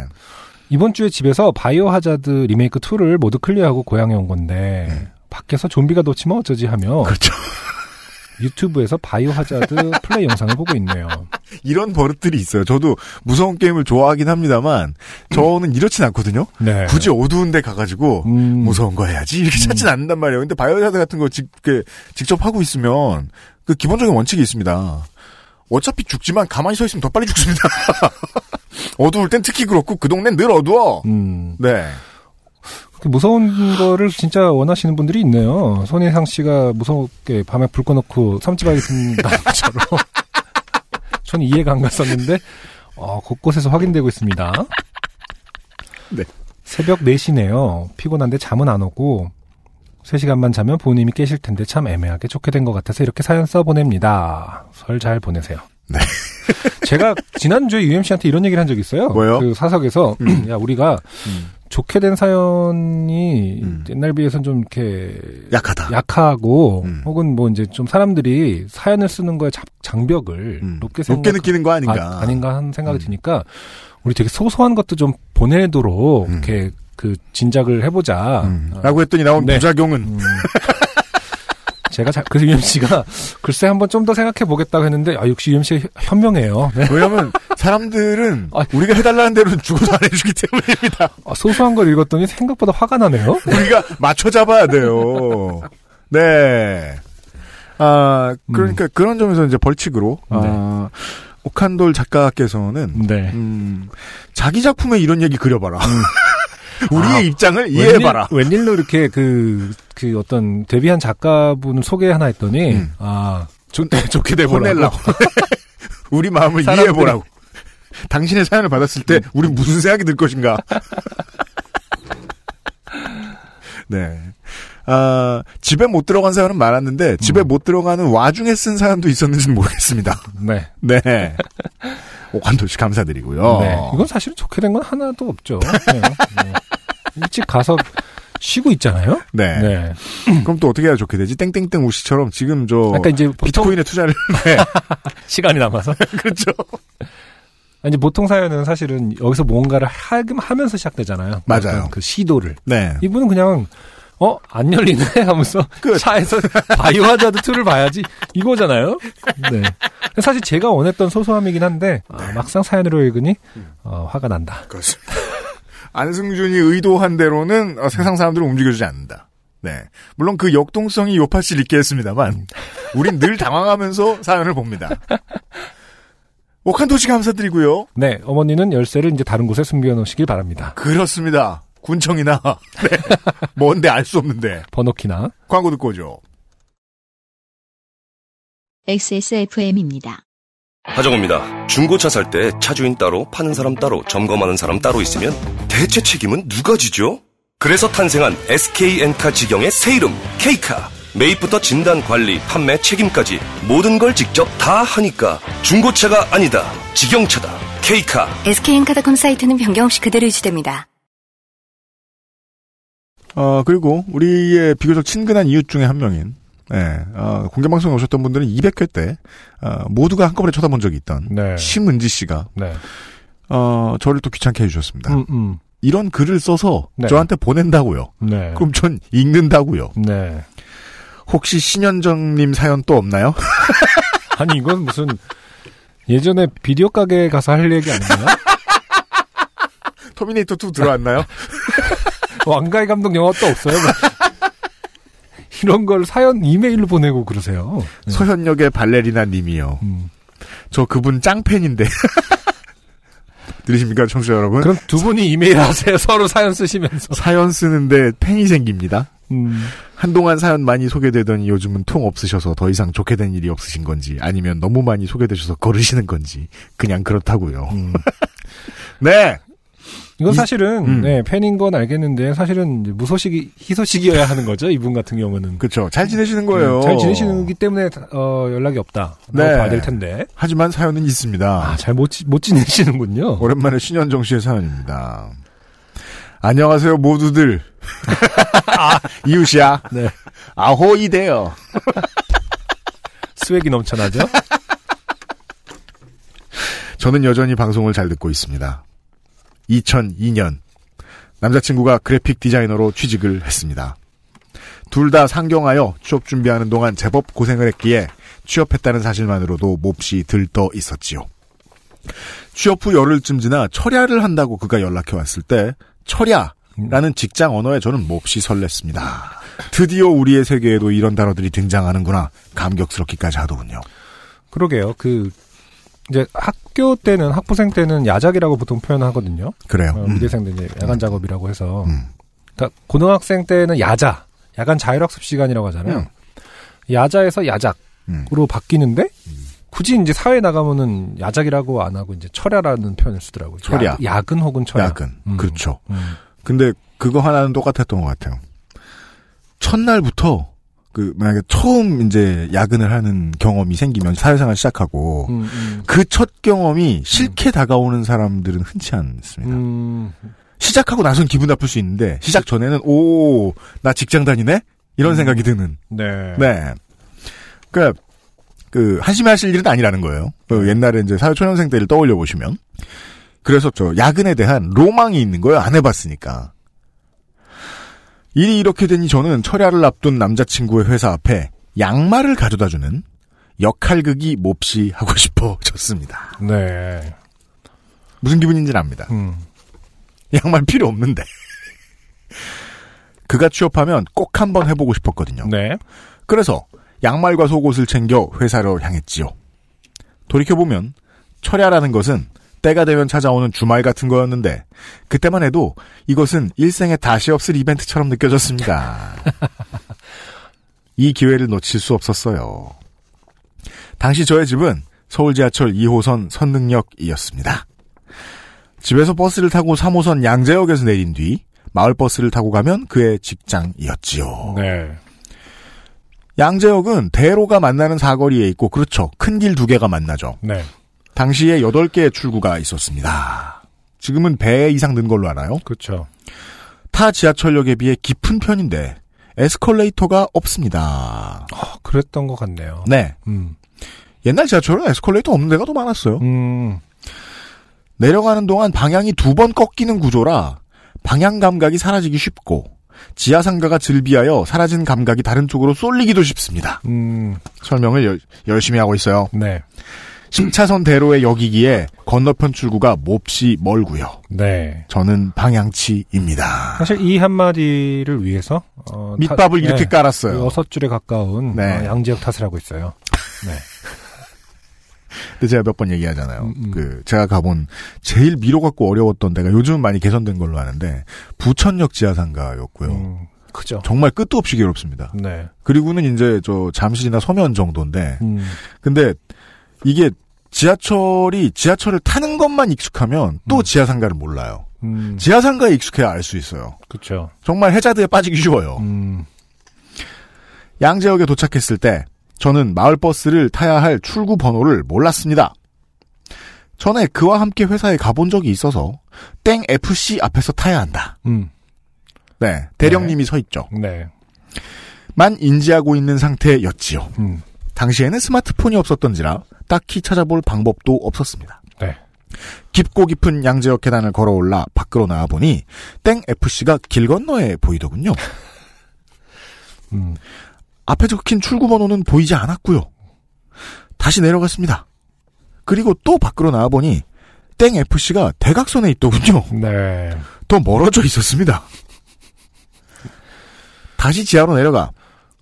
이번 주에 집에서 바이오 하자드 리메이크 2를 모두 클리어하고 고향에 온 건데 밖에서 좀비가 놓치면 어쩌지 하며 그렇죠. 유튜브에서 Biohazard 플레이 영상을 보고 있네요. 이런 버릇들이 있어요. 저도 무서운 게임을 좋아하긴 합니다만, 저는 이렇진 않거든요. 네. 굳이 어두운 데 가가지고, 음, 무서운 거 해야지. 이렇게 찾진 않는단 말이에요. 근데 Biohazard 같은 거 직, 그, 직접 하고 있으면, 그 기본적인 원칙이 있습니다. 어차피 죽지만 가만히 서 있으면 더 빨리 죽습니다. 어두울 땐 특히 그렇고, 그 동네는 늘 어두워. 음, 네. 무서운 거를 진짜 원하시는 분들이 있네요. 손혜상 씨가 무섭게 밤에 불 꺼놓고 삼지바이 든다는 것처럼. 전 이해가 안 갔었는데, 어, 곳곳에서 확인되고 있습니다. 네. 새벽 4시네요. 피곤한데 잠은 안 오고, 3시간만 자면 부모님이 깨실 텐데 참 애매하게 좋게 된 것 같아서 이렇게 사연 써보냅니다. 설 잘 보내세요. 네. 제가 지난주에 UMC한테 이런 얘기를 한 적이 있어요. 뭐요? 그 사석에서, 야, 우리가 음. 좋게 된 사연이 음. 옛날 비해서는 좀 이렇게 약하다. 약하고 음. 혹은 뭐 이제 좀 사람들이 사연을 쓰는 거에 장- 장벽을 음. 높게 높게 생각 느끼는 거 아닌가. 아, 닌가 하는 생각이 음. 드니까 우리 되게 소소한 것도 좀 보내도록 음. 이렇게 그 진작을 해보자. 음. 어, 라고 했더니 나온 네. 부작용은, 음. 제가 자, 그래서 유엠 씨가 글쎄 한번 좀 더 생각해 보겠다고 했는데 아 역시 씨 현명해요. 네. 왜냐면, 사람들은, 아. 우리가 해달라는 대로는 죽어도 안 해주기 때문입니다. 아, 소소한 걸 읽었더니 생각보다 화가 나네요. 우리가 맞춰 잡아야 돼요. 네. 아, 그러니까 그런 점에서 이제 벌칙으로, 아, 오칸돌 작가께서는, 네. 음, 자기 작품에 이런 얘기 그려봐라. 우리의 아, 입장을 이해해봐라. 웬일, 웬일 로 이렇게 그, 그 어떤 데뷔한 작가분을 소개 하나 했더니, 음. 아, 좋, 좋게 돼보라고. 우리 마음을 사람들이- 이해해보라고. 당신의 사연을 받았을 때, 우리 무슨 생각이 들 것인가. 네. 아, 집에 못 들어간 사연은 많았는데, 집에 음. 못 들어가는 와중에 쓴 사연도 있었는지는 모르겠습니다. 네. 네. 오칸돌씨 감사드리고요. 네. 이건 사실은 좋게 된 건 하나도 없죠. 네. 네. 일찍 가서 쉬고 있잖아요. 네. 네. 그럼 또 어떻게 해야 좋게 되지? 땡땡땡 우씨처럼 지금 저, 그러니까 이제 보통 비트코인에 투자를, 네. 시간이 남아서. 그렇죠. 이제 보통 사연은 사실은 여기서 뭔가를 하금 하면서 시작되잖아요. 맞아요. 그 시도를. 네. 이분은 그냥 어, 안 열리네 하면서 끝. 차에서 바이오 하자드 2를 봐야지 이거잖아요. 네. 사실 제가 원했던 소소함이긴 한데 아, 막상 사연으로 읽으니 어, 화가 난다. 그렇습니다. 안승준이 의도한 대로는 어, 세상 사람들은 움직여주지 않는다. 네. 물론 그 역동성이 요파 씨를 있게 했습니다만, 우린 늘 당황하면서 사연을 봅니다. 오칸토씨 감사드리고요. 네, 어머니는 열쇠를 이제 다른 곳에 숨겨놓으시길 바랍니다. 그렇습니다. 군청이나, 네. 뭔데 알 수 없는데. 번호키나. 광고 듣고 오죠. XSFM입니다. 하정우입니다. 중고차 살 때 차주인 따로 파는 사람 따로 점검하는 사람 따로 있으면 대체 책임은 누가 지죠? 그래서 탄생한 SK엔카 직영의 새 이름 K카 매입부터 진단 관리, 판매 책임까지 모든 걸 직접 다 하니까 중고차가 아니다. 직영차다. K카. SK엔카드컴 사이트는 변경 없이 그대로 유지됩니다. 어, 그리고 우리의 비교적 친근한 이웃 중에 한 명인, 예, 어, 공개방송에 오셨던 분들은 200회 때, 어, 모두가 한꺼번에 쳐다본 적이 있던, 네. 심은지 씨가, 네. 어, 저를 또 귀찮게 해주셨습니다. 음, 음. 이런 글을 써서 네. 저한테 보낸다고요. 네. 그럼 전 읽는다고요. 네. 혹시 신현정님 사연 또 없나요? 아니 이건 무슨 예전에 비디오 가게 가서 할 얘기 아니에요? 터미네이터 2 들어왔나요? 왕가의 감독 영화 또 없어요? 이런 걸 사연 이메일로 보내고 그러세요. 네. 서현역의 발레리나 님이요. 음. 저 그분 짱팬인데. 들으십니까, 청취자 여러분? 그럼 두 분이 이메일 하세요. 서로 사연 쓰시면서. 사연 쓰는데 팬이 생깁니다. 음. 한동안 사연 많이 소개되더니 요즘은 통 없으셔서 더 이상 좋게 된 일이 없으신 건지 아니면 너무 많이 소개되셔서 거르시는 건지 그냥 그렇다고요. 음. 네. 이건 이- 사실은 음. 네, 팬인 건 알겠는데 사실은 무소식이 희소식이어야 하는 거죠. 이분 같은 경우는. 그렇죠. 잘 지내시는 거예요. 음, 잘 지내시기 때문에 어, 연락이 없다. 네. 봐야 될 텐데. 하지만 사연은 있습니다. 아, 잘못 못 지내시는군요. 오랜만에 신현정 씨의 사연입니다. 안녕하세요, 모두들. 아, 이웃이야. 네. 아호이대요. 스웩이 넘쳐나죠? 저는 여전히 방송을 잘 듣고 있습니다. 2002년 남자친구가 그래픽 디자이너로 취직을 했습니다. 둘 다 상경하여 취업 준비하는 동안 제법 고생을 했기에 취업했다는 사실만으로도 몹시 들떠 있었지요. 취업 후 열흘쯤 지나 철야를 한다고 그가 연락해 왔을 때 철야라는 직장 언어에 저는 몹시 설렜습니다. 드디어 우리의 세계에도 이런 단어들이 등장하는구나 감격스럽기까지 하더군요. 그러게요. 그 이제 학교 때는 학부생 때는 야작이라고 보통 표현하거든요. 그래요. 어, 음. 미대생들 이제 야간 작업이라고 해서. 음. 그러니까 고등학생 때는 야자, 야간 자율학습 시간이라고 하잖아요. 음. 야자에서 야작으로 음. 바뀌는데 굳이 이제 사회 나가면은 야작이라고 안 하고 이제 철야라는 표현을 쓰더라고요. 철야. 야, 야근 혹은 철야. 야근. 음. 그렇죠. 음. 근데 그거 하나는 똑같았던 것 같아요. 첫날부터 그 만약에 처음 이제 야근을 하는 경험이 생기면 사회생활 시작하고 음, 음. 그첫 경험이 싫게 다가오는 사람들은 흔치 않습니다. 음, 시작하고 나선 기분 나쁠 수 있는데 시작 전에는 오 나 직장 다니네 이런 음. 생각이 드는. 네. 네. 그러니까 그 한심하실 일은 아니라는 거예요. 그 옛날에 이제 사회 초년생 때를 떠올려 보시면 그래서 저 야근에 대한 로망이 있는 거예요. 안 해봤으니까. 일이 이렇게 되니 저는 철야를 앞둔 남자친구의 회사 앞에 양말을 가져다주는 역할극이 몹시 하고 싶어졌습니다. 네. 무슨 기분인지는 압니다. 음. 양말 필요 없는데. 그가 취업하면 꼭 한번 해보고 싶었거든요. 네. 그래서 양말과 속옷을 챙겨 회사로 향했지요. 돌이켜보면 철야라는 것은 때가 되면 찾아오는 주말 같은 거였는데 그때만 해도 이것은 일생에 다시 없을 이벤트처럼 느껴졌습니다. 이 기회를 놓칠 수 없었어요. 당시 저의 집은 서울 지하철 2호선 선능역이었습니다. 집에서 버스를 타고 3호선 양재역에서 내린 뒤 마을버스를 타고 가면 그의 직장이었지요. 네. 양재역은 대로가 만나는 사거리에 있고 그렇죠. 큰 길 두 개가 만나죠. 네. 당시에 8개의 출구가 있었습니다. 지금은 배 이상 는 걸로 알아요. 그렇죠. 타 지하철역에 비해 깊은 편인데 에스컬레이터가 없습니다. 아, 그랬던 것 같네요. 네. 음. 옛날 지하철은 에스컬레이터 없는 데가 더 많았어요. 음. 내려가는 동안 방향이 두 번 꺾이는 구조라 방향 감각이 사라지기 쉽고 지하 상가가 즐비하여 사라진 감각이 다른 쪽으로 쏠리기도 쉽습니다. 음. 설명을 열- 열심히 하고 있어요. 네. 10차선 대로의 역이기에 건너편 출구가 몹시 멀고요. 네. 저는 방향치입니다. 사실 이 한마디를 위해서 어, 밑밥을 타- 이렇게 네, 깔았어요. 여섯 줄에 가까운 네. 어, 양지역 탓을 하고 있어요. 네. 근데 제가 몇 번 얘기하잖아요. 음, 음. 그 제가 가본 제일 미로 갖고 어려웠던 데가 요즘은 많이 개선된 걸로 아는데 부천역 지하상가였고요. 음, 크죠. 정말 끝도 없이 괴롭습니다. 네. 그리고는 이제 저 잠실이나 서면 정도인데 음, 근데 이게 지하철이 지하철을 타는 것만 익숙하면 또 음. 지하상가를 몰라요. 음, 지하상가에 익숙해야 알 수 있어요. 그렇죠. 정말 해자드에 빠지기 쉬워요. 음, 양재역에 도착했을 때 저는 마을버스를 타야 할 출구 번호를 몰랐습니다. 전에 그와 함께 회사에 가본 적이 있어서 땡 FC 앞에서 타야 한다. 음. 네, 대령님이 서 있죠. 네. 만 인지하고 있는 상태였지요. 음. 당시에는 스마트폰이 없었던지라 딱히 찾아볼 방법도 없었습니다. 네. 깊고 깊은 양재역 계단을 걸어올라 밖으로 나와보니 땡 FC가 길 건너에 보이더군요. 음. 앞에 적힌 출구 번호는 보이지 않았고요. 다시 내려갔습니다. 그리고 또 밖으로 나와보니 땡 FC가 대각선에 있더군요. 네. 더 멀어져 있었습니다. 다시 지하로 내려가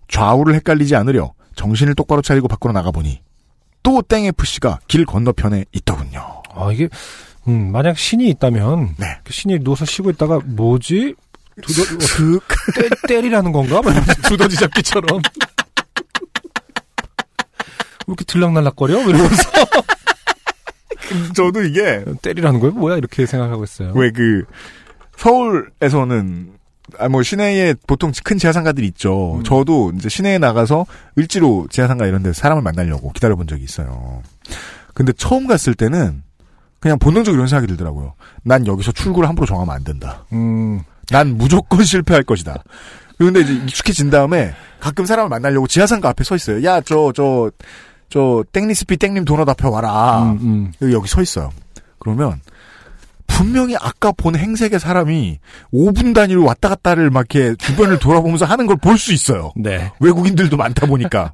좌우를 헷갈리지 않으려 정신을 똑바로 차리고 밖으로 나가보니 또 땡 FC가 길 건너편에 있더군요. 아, 이게, 음, 만약 신이 있다면, 네. 그 신이 누워서 쉬고 있다가, 뭐지? 두더, 슥. 때, 때리라는 건가? 막 이러면서 두더지 잡기처럼. 왜 이렇게 들락날락거려? 뭐 이러면서. 저도 이게 때리라는 거예요? 뭐야? 이렇게 생각하고 있어요. 왜 그 서울에서는 아 뭐 시내에 보통 큰 지하상가들이 있죠. 저도 이제 시내에 나가서 을지로 지하상가 이런 데서 사람을 만나려고 기다려 본 적이 있어요. 근데 처음 갔을 때는 그냥 본능적으로 이런 생각이 들더라고요. 난 여기서 출구를 함부로 정하면 안 된다. 음, 난 무조건 실패할 것이다. 그런데 이제 익숙해진 다음에 가끔 사람을 만나려고 지하상가 앞에 서 있어요. 야, 저, 저, 저, 땡리스피 땡님 도넛 앞에 와라. 음, 음. 여기 서 있어요. 그러면 분명히 아까 본 행색의 사람이 5분 단위로 왔다 갔다를 막 이렇게 주변을 돌아보면서 하는 걸 볼 수 있어요. 네. 외국인들도 많다 보니까.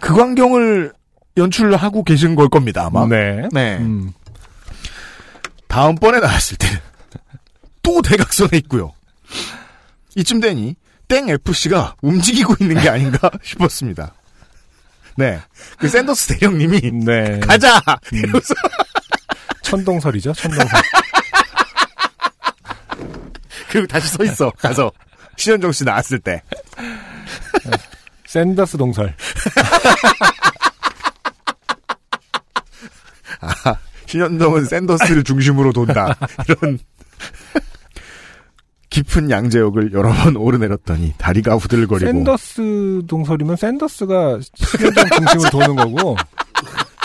그 광경을 연출하고 계신 걸 겁니다, 아마. 네. 네. 음. 다음번에 나왔을 때는 또 대각선에 있고요. 이쯤 되니 땡 FC가 움직이고 있는 게 아닌가 싶었습니다. 네. 그 샌더스 대령님이 네. 가자! 이러면서 천동설이죠, 천동설. 그리고 다시 서 있어. 가서 신현정 씨 나왔을 때. 샌더스 동설. 아, 신현정은 샌더스를 중심으로 돈다. 이런 깊은 양재역을 여러 번 오르내렸더니 다리가 후들거리고 샌더스 동설이면 샌더스가 신현정 중심으로 도는 거고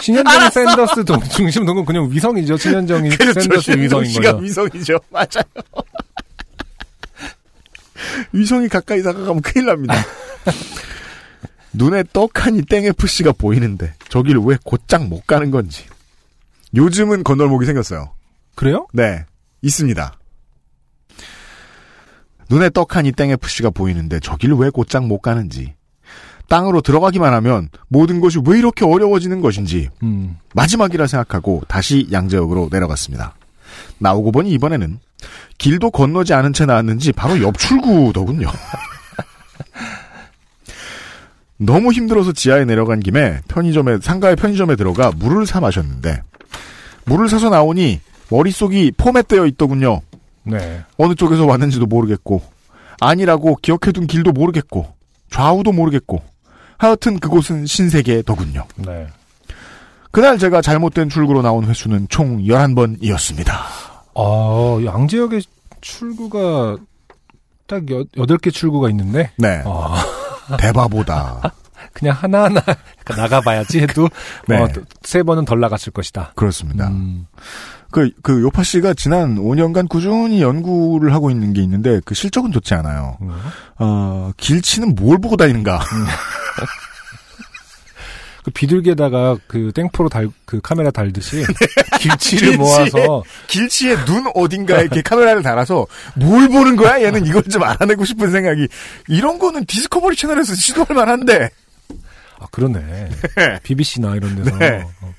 신현정이 샌더스 동, 중심 도는 건 그냥 위성이죠. 신현정이 그렇죠. 샌더스 위성인 거죠. 위성이죠. 맞아요. 위성이 가까이 다가가면 큰일 납니다. 눈에 떡하니 땡FC가 보이는데 저길 왜 곧장 못 가는 건지. 요즘은 건널목이 생겼어요. 그래요? 네, 있습니다. 눈에 떡하니 땡FC가 보이는데 저길 왜 곧장 못 가는지. 땅으로 들어가기만 하면 모든 것이 왜 이렇게 어려워지는 것인지 음. 마지막이라 생각하고 다시 양재역으로 내려갔습니다. 나오고 보니 이번에는 길도 건너지 않은 채 나왔는지 바로 옆 출구더군요. 너무 힘들어서 지하에 내려간 김에 편의점에 상가의 편의점에 들어가 물을 사 마셨는데 물을 사서 나오니 머릿속이 포맷되어 있더군요. 네. 어느 쪽에서 왔는지도 모르겠고 아니라고 기억해둔 길도 모르겠고 좌우도 모르겠고 하여튼 그곳은 신세계더군요. 네. 그날 제가 잘못된 출구로 나온 횟수는 총 11번이었습니다. 아, 양재역에 출구가 딱 여, 8개 출구가 있는데 네. 아, 대바보다. 그냥 하나하나 나가봐야지 해도 네. 어, 또- 세 번은 덜 나갔을 것이다. 그렇습니다. 음. 그, 그, 요파 씨가 지난 5년간 꾸준히 연구를 하고 있는 게 있는데, 그 실적은 좋지 않아요. 음. 어, 길치는 뭘 보고 다니는가. 그 비둘기에다가 그 땡포로 달, 그 카메라 달듯이 길치를 길치에- 모아서 길치의 눈 어딘가에 이렇게 카메라를 달아서 뭘 보는 거야? 얘는 이걸 좀 알아내고 싶은 생각이. 이런 거는 디스커버리 채널에서 시도할 만한데. 아 그러네. BBC나 이런 데서 네. 어.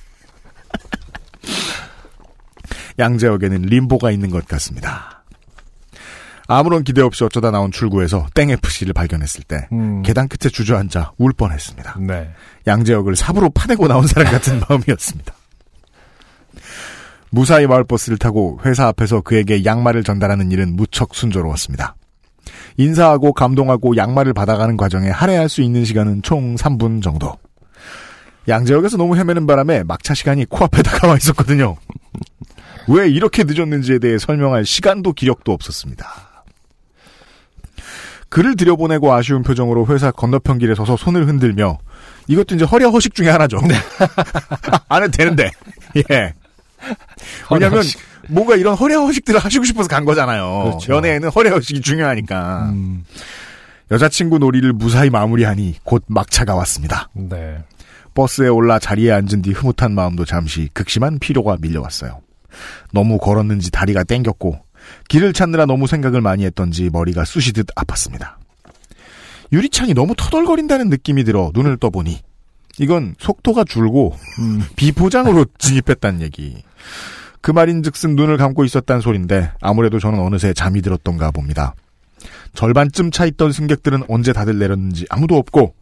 양재역에는 림보가 있는 것 같습니다. 아무런 기대 없이 어쩌다 나온 출구에서 땡FC를 발견했을 때 음. 계단 끝에 주저앉아 울 뻔했습니다. 네. 양재역을 삽으로 파내고 나온 사람 같은 마음이었습니다. 무사히 마을버스를 타고 회사 앞에서 그에게 양말을 전달하는 일은 무척 순조로웠습니다. 인사하고 감동하고 양말을 받아가는 과정에 할애할 수 있는 시간은 총 3분 정도. 양재역에서 너무 헤매는 바람에 막차 시간이 코앞에 다가와 있었거든요. 왜 이렇게 늦었는지에 대해 설명할 시간도 기력도 없었습니다. 글을 들여보내고 아쉬운 표정으로 회사 건너편 길에 서서 손을 흔들며 이것도 이제 허리 허식 중에 하나죠. 안 해도 되는데. 예. 왜냐면 허리허식. 뭔가 이런 허리 허식들을 하시고 싶어서 간 거잖아요. 그렇죠. 연애에는 허리 허식이 중요하니까. 여자친구 놀이를 무사히 마무리하니 곧 막차가 왔습니다. 네. 버스에 올라 자리에 앉은 뒤 흐뭇한 마음도 잠시 극심한 피로가 밀려왔어요. 너무 걸었는지 다리가 땡겼고 길을 찾느라 너무 생각을 많이 했던지 머리가 쑤시듯 아팠습니다. 유리창이 너무 터덜거린다는 느낌이 들어 눈을 떠보니 이건 속도가 줄고 비포장으로 진입했다는 얘기. 그 말인즉슨 눈을 감고 있었단 소린데 아무래도 저는 어느새 잠이 들었던가 봅니다. 절반쯤 차 있던 승객들은 언제 다들 내렸는지 아무도 없고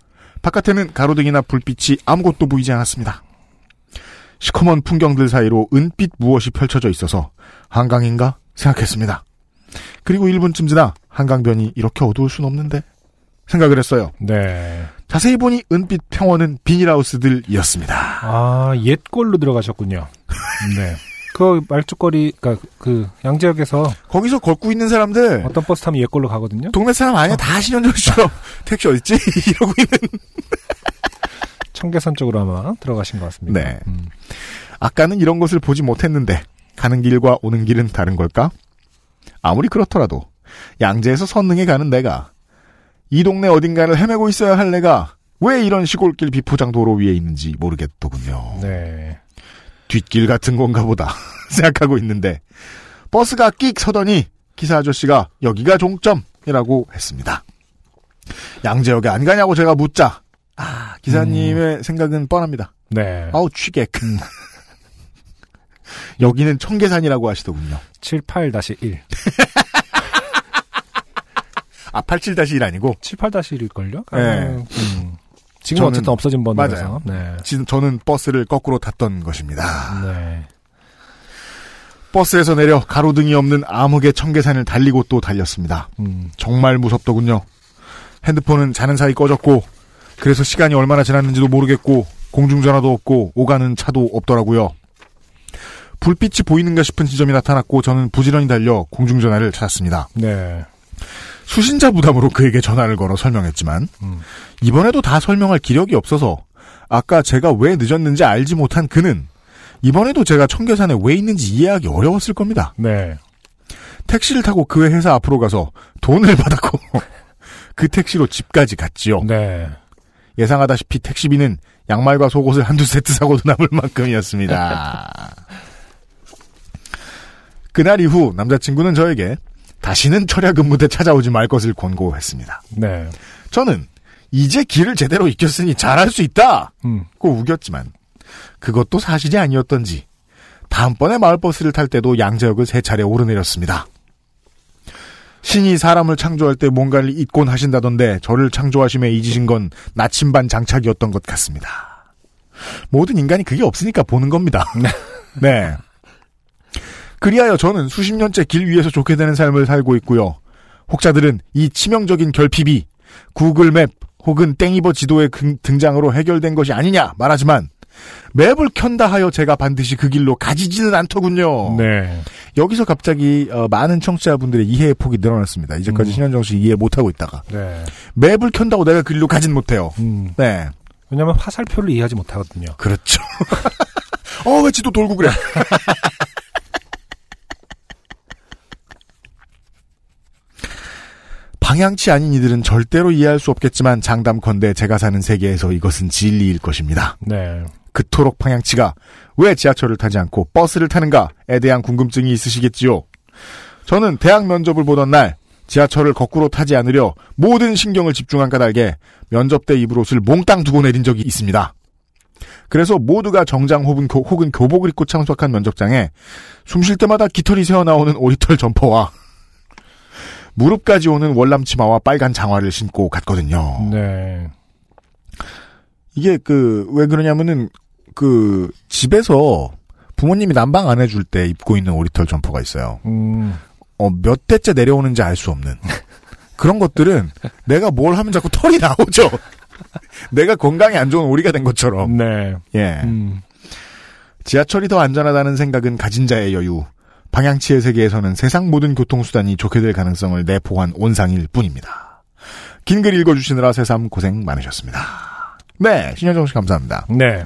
바깥에는 가로등이나 불빛이 아무것도 보이지 않았습니다. 시커먼 풍경들 사이로 은빛 무엇이 펼쳐져 있어서 한강인가 생각했습니다. 그리고 1분쯤 지나 한강변이 이렇게 어두울 순 없는데 생각을 했어요. 네. 자세히 보니 은빛 평원은 비닐하우스들이었습니다. 아, 옛골로 들어가셨군요. 네. 그 말죽거리, 그니까 그 양재역에서 거기서 걷고 있는 사람들 어떤 버스 타면 옛골로 가거든요. 동네 사람 아니야 다 신현정씨처럼 택시 어딨지? 이러고 있는 청계산 쪽으로 아마 들어가신 것 같습니다. 네. 아까는 이런 것을 보지 못했는데 가는 길과 오는 길은 다른 걸까? 아무리 그렇더라도 양재에서 선릉에 가는 내가 이 동네 어딘가를 헤매고 있어야 할 내가 왜 이런 시골길 비포장 도로 위에 있는지 모르겠더군요. 네. 뒷길 같은 건가 보다 생각하고 있는데 버스가 끽 서더니 기사 아저씨가 여기가 종점이라고 했습니다. 양재역에 안 가냐고 제가 묻자 아 기사님의 생각은 뻔합니다. 네. 아우 취객. 여기는 청계산이라고 하시더군요. 78-1. 아, 87-1 아니고? 78-1일걸요? 네. 음. 지금 어쨌든 없어진 번호라서. 맞아요. 네. 지금 저는 버스를 거꾸로 탔던 것입니다. 네. 버스에서 내려 가로등이 없는 암흑의 청계산을 달리고 또 달렸습니다. 음. 정말 무섭더군요. 핸드폰은 자는 사이 꺼졌고, 그래서 시간이 얼마나 지났는지도 모르겠고, 공중전화도 없고, 오가는 차도 없더라고요. 불빛이 보이는가 싶은 지점이 나타났고, 저는 부지런히 달려 공중전화를 찾았습니다. 네. 수신자 부담으로 그에게 전화를 걸어 설명했지만, 이번에도 다 설명할 기력이 없어서, 아까 제가 왜 늦었는지 알지 못한 그는, 이번에도 제가 청계산에 왜 있는지 이해하기 어려웠을 겁니다. 네. 택시를 타고 그 회사 앞으로 가서 돈을 받았고, 그 택시로 집까지 갔지요. 네. 예상하다시피 택시비는 양말과 속옷을 한두 세트 사고도 남을 만큼이었습니다. 그날 이후 남자친구는 저에게 다시는 철야 근무대 찾아오지 말 것을 권고했습니다. 네. 저는 이제 길을 제대로 익혔으니 잘할 수 있다! 음. 고 우겼지만 그것도 사실이 아니었던지 다음번에 마을버스를 탈 때도 양재역을 세 차례 오르내렸습니다. 신이 사람을 창조할 때 뭔가를 잊곤 하신다던데 저를 창조하심에 잊으신 건 나침반 장착이었던 것 같습니다. 모든 인간이 그게 없으니까 보는 겁니다. 네. 그리하여 저는 수십 년째 길 위에서 좋게 되는 삶을 살고 있고요. 혹자들은 이 치명적인 결핍이 구글맵 혹은 땡이버 지도의 근- 등장으로 해결된 것이 아니냐 말하지만 맵을 켠다 하여 제가 반드시 그 길로 가지지는 않더군요. 네. 여기서 갑자기 어, 많은 청취자분들의 이해의 폭이 늘어났습니다. 이제까지 신현정 씨 이해 못하고 있다가 네. 맵을 켠다고 내가 그 길로 가진 못해요. 음. 네. 왜냐면 화살표를 이해하지 못하거든요. 그렇죠. 어, 왜 지도 돌고 그래? 방향치 아닌 이들은 절대로 이해할 수 없겠지만 장담컨대 제가 사는 세계에서 이것은 진리일 것입니다. 네. 그토록 방향치가 왜 지하철을 타지 않고 버스를 타는가에 대한 궁금증이 있으시겠지요. 저는 대학 면접을 보던 날 지하철을 거꾸로 타지 않으려 모든 신경을 집중한 까닭에 면접 때 입을 옷을 몽땅 두고 내린 적이 있습니다. 그래서 모두가 정장 혹은, 교, 혹은 교복을 입고 참석한 면접장에 숨 쉴 때마다 깃털이 새어나오는 오리털 점퍼와 무릎까지 오는 월남 치마와 빨간 장화를 신고 갔거든요. 네. 이게 그 왜 그러냐면은 그 집에서 부모님이 난방 안 해줄 때 입고 있는 오리털 점퍼가 있어요. 음. 어, 몇 대째 내려오는지 알 수 없는 그런 것들은 내가 뭘 하면 자꾸 털이 나오죠. 내가 건강에 안 좋은 오리가 된 것처럼. 네. 예. 음. 지하철이 더 안전하다는 생각은 가진 자의 여유. 방향치의 세계에서는 세상 모든 교통수단이 좋게 될 가능성을 내포한 온상일 뿐입니다. 긴 글 읽어주시느라 새삼 고생 많으셨습니다. 네, 신현정 씨 감사합니다. 네.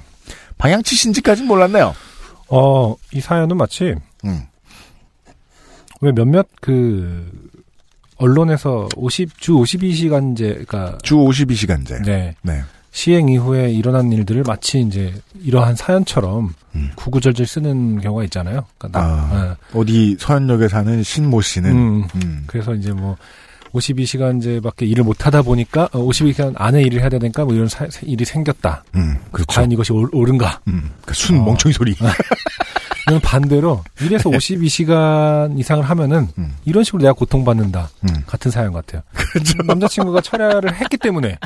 방향치신지까지는 몰랐네요. 어, 이 사연은 마치, 음. 왜 몇몇 그, 언론에서 50, 주 52시간제, 그니까. 주 52시간제. 네. 네. 시행 이후에 일어난 일들을 마치 이제 이러한 사연처럼 음. 구구절절 쓰는 경우가 있잖아요. 그러니까 나, 아, 어디 서현역에 사는 신모 씨는 음. 음. 그래서 이제 뭐 52시간제밖에 일을 못 하다 보니까 52시간 안에 일을 해야 되니까 뭐 이런 사- 일이 생겼다. 음, 그렇죠. 과연 이것이 옳, 옳은가? 음, 그순 어. 멍청이 소리. 이건 반대로 일에서 52시간 이상을 하면은 음. 이런 식으로 내가 고통받는다. 음. 같은 사연 같아요. 남자친구가 철야를 했기 때문에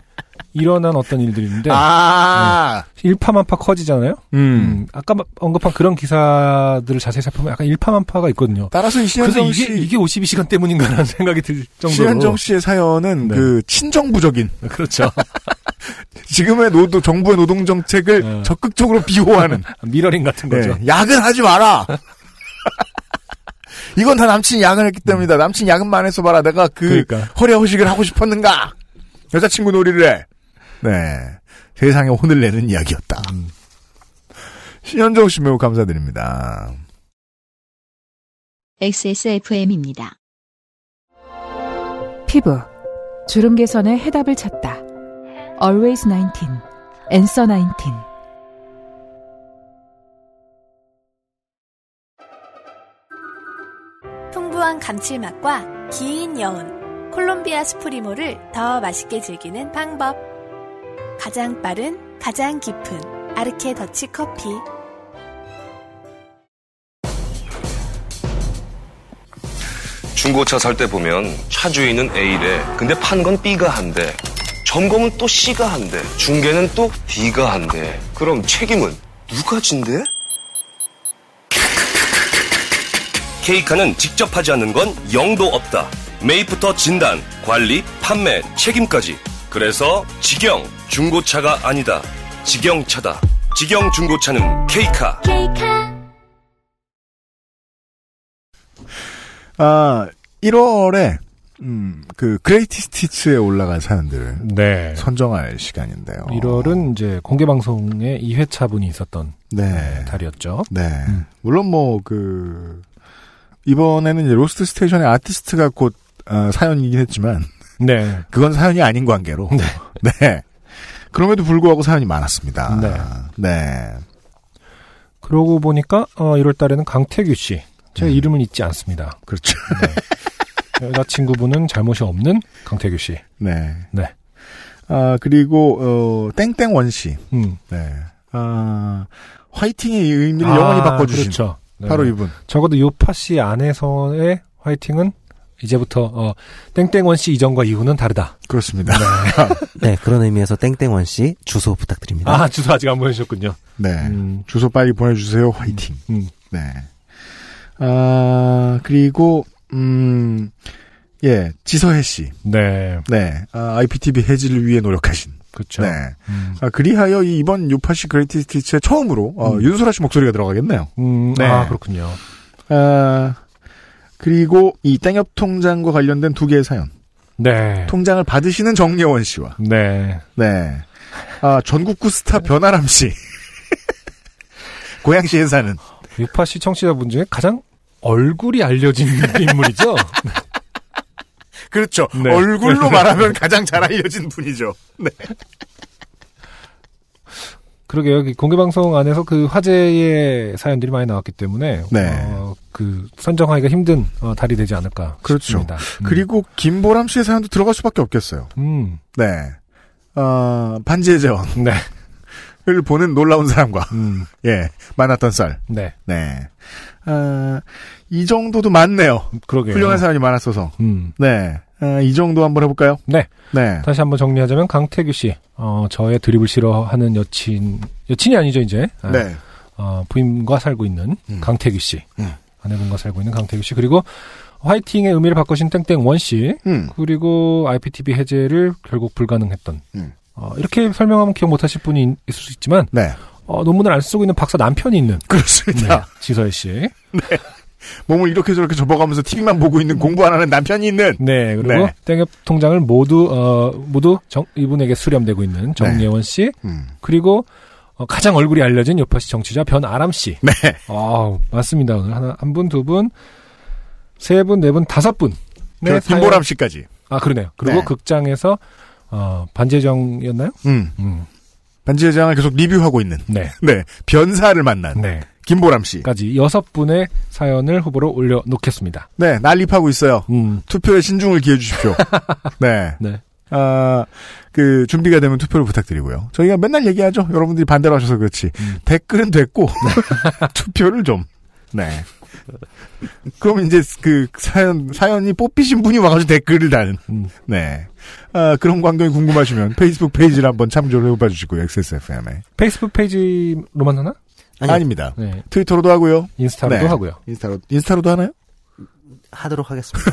일어난 어떤 일들인데 아, 일파만파 커지잖아요. 음. 음, 아까 마- 언급한 그런 기사들을 자세히 살펴보면 약간 일파만파가 있거든요. 따라서 이게, 씨, 이게 52시간 때문인가라는 생각이 들 정도로. 신현정 씨의 사연은 네. 그 친정부적인 그렇죠. 지금의 노동 정부의 노동 정책을 네. 적극적으로 비호하는 미러링 같은 거죠. 네, 야근하지 마라. 이건 다 남친이 야근했기 때문이다. 남친 야근만 해서 봐라. 내가 그 그러니까. 허례 허식을 하고 싶었는가? 여자친구 놀이를 해. 네. 세상에 혼을 내는 이야기였다. 음. 신현정 씨 매우 감사드립니다. XSFM입니다. 피부. 주름 개선의 해답을 찾다. Always 19. Answer 19. 풍부한 감칠맛과 긴 여운, 콜롬비아 스프리모를 더 맛있게 즐기는 방법. 가장 빠른, 가장 깊은 아르케 더치 커피. 중고차 살 때 보면 차 주인은 A래. 근데 판 건 B가 한대. 점검은 또 C가 한대. 중개는 또 D가 한대. 그럼 책임은 누가 진대? 케이카는 직접 하지 않는 건 영도 없다. 매입부터 진단, 관리, 판매, 책임까지. 그래서 직영 중고차가 아니다. 직영차다. 직영 중고차는 케이카. 아, 1월에 음, 그 그레이티 스티츠에 올라간 사연들을 네. 선정할 시간인데요. 1월은 이제 공개 방송에 2회차 분이 있었던 네. 달이었죠. 네. 음. 물론 뭐, 그, 이번에는 이제 Lost Station의 아티스트가 곧, 어, 사연이긴 했지만, 네. 그건 사연이 아닌 관계로. 네. 네. 그럼에도 불구하고 사연이 많았습니다. 네. 네. 그러고 보니까 어 1월 달에는 강태규 씨. 제 음. 이름은 잊지 않습니다. 그렇죠. 여자친구분은 잘못이 없는 강태규 씨. 네. 네. 아, 그리고, 어, 땡땡원 씨. 음. 네. 아, 화이팅의 의미를 아, 영원히 바꿔주신. 그렇죠. 네. 바로 이분. 적어도 요파 씨 안에서의 화이팅은 이제부터 어 땡땡원 씨 이전과 이후는 다르다. 그렇습니다. 네, 그런 의미에서 땡땡원 씨 주소 부탁드립니다. 아 주소 아직 안 보내주셨군요. 네. 음. 주소 빨리 보내주세요. 화이팅. 음. 네. 아, 그리고, 음, 예, 지서혜 씨. 네. 네. 아, IPTV 해지를 위해 노력하신. 그렇죠. 네. 음. 아, 그리하여 이 이번 요파시 Greatest Hits의 처음으로, 어, 음. 윤소라 씨 목소리가 들어가겠네요. 음, 네. 아 그렇군요. 아, 그리고 이 땡협 통장과 관련된 두 개의 사연. 네. 통장을 받으시는 정예원 씨와, 네. 네. 아, 전국구 스타 변아람 씨. 고양시에 사는. 요파시 청취자분 중에 가장 얼굴이 알려진 인물이죠. 그렇죠. 네. 얼굴로 말하면 가장 잘 알려진 분이죠. 네. 그러게요. 여기 공개 방송 안에서 그 화제의 사연들이 많이 나왔기 때문에 네. 어, 그 선정하기가 힘든 어, 달이 되지 않을까 그렇죠. 싶습니다. 음. 그리고 김보람 씨의 사연도 들어갈 수밖에 없겠어요. 음, 네. 어, 반지의 제왕을 네, 보는 놀라운 사람과, 음, 예, 만났던 썰. 네, 네. 아, 이 정도도 많네요. 그러게요. 훌륭한 사연이 많았어서. 음, 네. 아, 이 정도 한번 해볼까요? 네. 네. 다시 한번 정리하자면 강태규 씨, 어, 저의 드립을 싫어하는 여친, 여친이 아니죠 이제. 아, 네. 어, 부인과 살고 있는 음. 강태규 씨, 음. 아내분과 살고 있는 강태규 씨, 그리고 화이팅의 의미를 바꾸신 땡땡원 씨, 음. 그리고 IPTV 해제를 결국 불가능했던. 음. 어, 이렇게 설명하면 기억 못하실 분이 있- 있을 수 있지만 네. 어, 논문을 안 쓰고 있는 박사 남편이 있는 그렇습니다. 네, 지서혜 씨. 몸을 이렇게 저렇게 접어가면서 TV만 보고 있는 공부 안 하는 남편이 있는. 네, 그리고 네. 땡협 통장을 모두 어 모두 정, 이분에게 수렴되고 있는 정예원 씨 음. 그리고 어, 가장 얼굴이 알려진 요파시 정치자 변아람 씨. 네. 아, 맞습니다. 오늘 하나 한 분, 두 분, 세 분, 네 분, 다섯 분. 네, 김보람 씨까지. 아, 그러네요. 그리고 네. 극장에서 어 반재정이었나요? 음. 음. 반지회장을 계속 리뷰하고 있는. 네. 네. 변사를 만난. 네. 김보람 씨. 까지 여섯 분의 사연을 후보로 올려 놓겠습니다. 네, 난립하고 있어요. 음. 투표에 신중을 기해 주십시오. 네. 네. 아, 그, 준비가 되면 투표를 부탁드리고요. 저희가 맨날 얘기하죠. 여러분들이 반대로 하셔서 그렇지. 댓글은 됐고, 투표를 좀. 네. 그럼 이제 그 사연, 사연이 뽑히신 분이 와가지고 댓글을 다는. 네. 아, 그런 광경이 궁금하시면 페이스북 페이지를 한번 참조를 해봐 주시고요. XSFM에. 페이스북 페이지로만 하나? 아니요. 아닙니다. 네. 트위터로도 하고요. 인스타로도 네. 하고요. 인스타로, 인스타로도 하나요? 하도록 하겠습니다.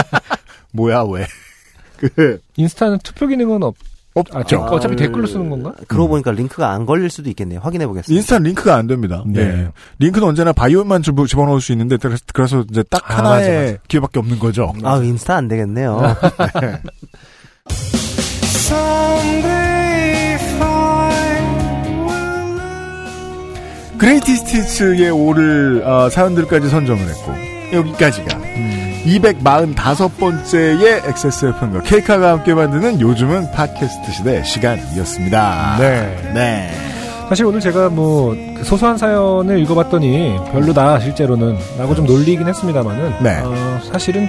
뭐야, 왜? 그, 인스타는 투표 기능은 없, 없죠. 아, 어차피 댓글로 쓰는 건가? 그러고 보니까 링크가 안 걸릴 수도 있겠네요. 확인해 보겠습니다. 인스타 링크가 안 됩니다. 네. 네. 링크는 언제나 바이오만 집- 집어넣을 수 있는데 그래서- 그래서 이제 딱 아, 하나의 맞아, 맞아. 기회밖에 없는 거죠. 아, 인스타 안 되겠네요. 네. 그레이티스티츠에 오를 어, 사연들까지 선정을 했고 여기까지가 245번째의 XSFM과 케이카가 함께 만드는 요즘은 팟캐스트 시대 시간이었습니다. 네. 네. 사실 오늘 제가 뭐그 소소한 사연을 읽어봤더니 별로다 실제로는 라고 좀 놀리긴 했습니다만은 네. 어, 사실은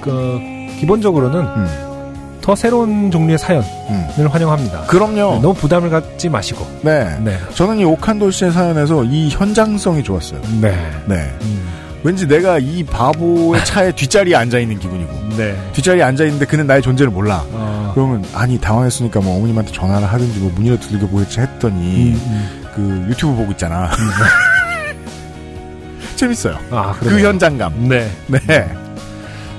그 기본적으로는 음, 더 새로운 종류의 사연을 음. 환영합니다. 그럼요. 네, 너무 부담을 갖지 마시고 네. 네. 저는 이 오칸도 씨의 사연에서 이 현장성이 좋았어요. 네. 네. 음, 왠지 내가 이 바보의 차에 뒷자리에 앉아 있는 기분이고, 네. 뒷자리에 앉아 있는데 그는 나의 존재를 몰라. 어, 그러면, 아니, 당황했으니까 뭐 어머님한테 전화를 하든지 뭐 문이라도 두들겨 보겠지 했더니, 음, 음. 그 유튜브 보고 있잖아. 재밌어요. 아, 그. 현장감. 네. 네.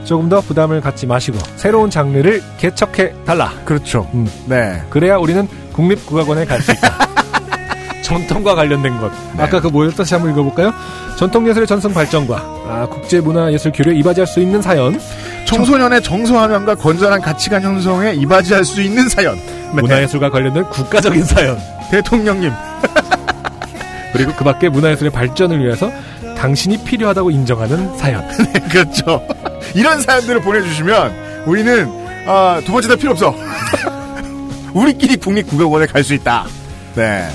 조금 더 부담을 갖지 마시고 새로운 장르를 개척해 달라. 그렇죠. 음. 네. 그래야 우리는 국립국악원에 갈 수 있다. 전통과 관련된 것. 네. 아까 그 뭐였다 다시 한번 읽어볼까요? 전통예술의 전승 발전과 아, 국제문화예술 교류에 이바지할 수 있는 사연, 청소년의 정서함양과 건전한 가치관 형성에 이바지할 수 있는 사연. 네. 문화예술과 관련된 국가적인 사연, 대통령님. 그리고 그 밖에 문화예술의 발전을 위해서 당신이 필요하다고 인정하는 사연. 그렇죠. 이런 사연들을 보내주시면 우리는 아, 두 번째 다 필요 없어. 우리끼리 국립국악원에 갈 수 있다. 네.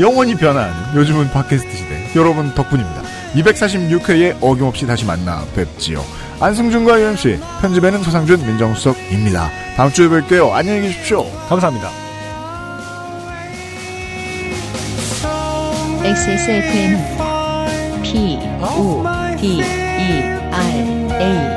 영원히 변화하는 요즘은 팟캐스트 시대. 여러분 덕분입니다. 246회에 어김없이 다시 만나 뵙지요. 안승준과 유현씨, 편집에는 서상준, 민정수석입니다. 다음 주에 뵐게요. 안녕히 계십시오. 감사합니다. XSFM입니다. P, O, D, E, R, A.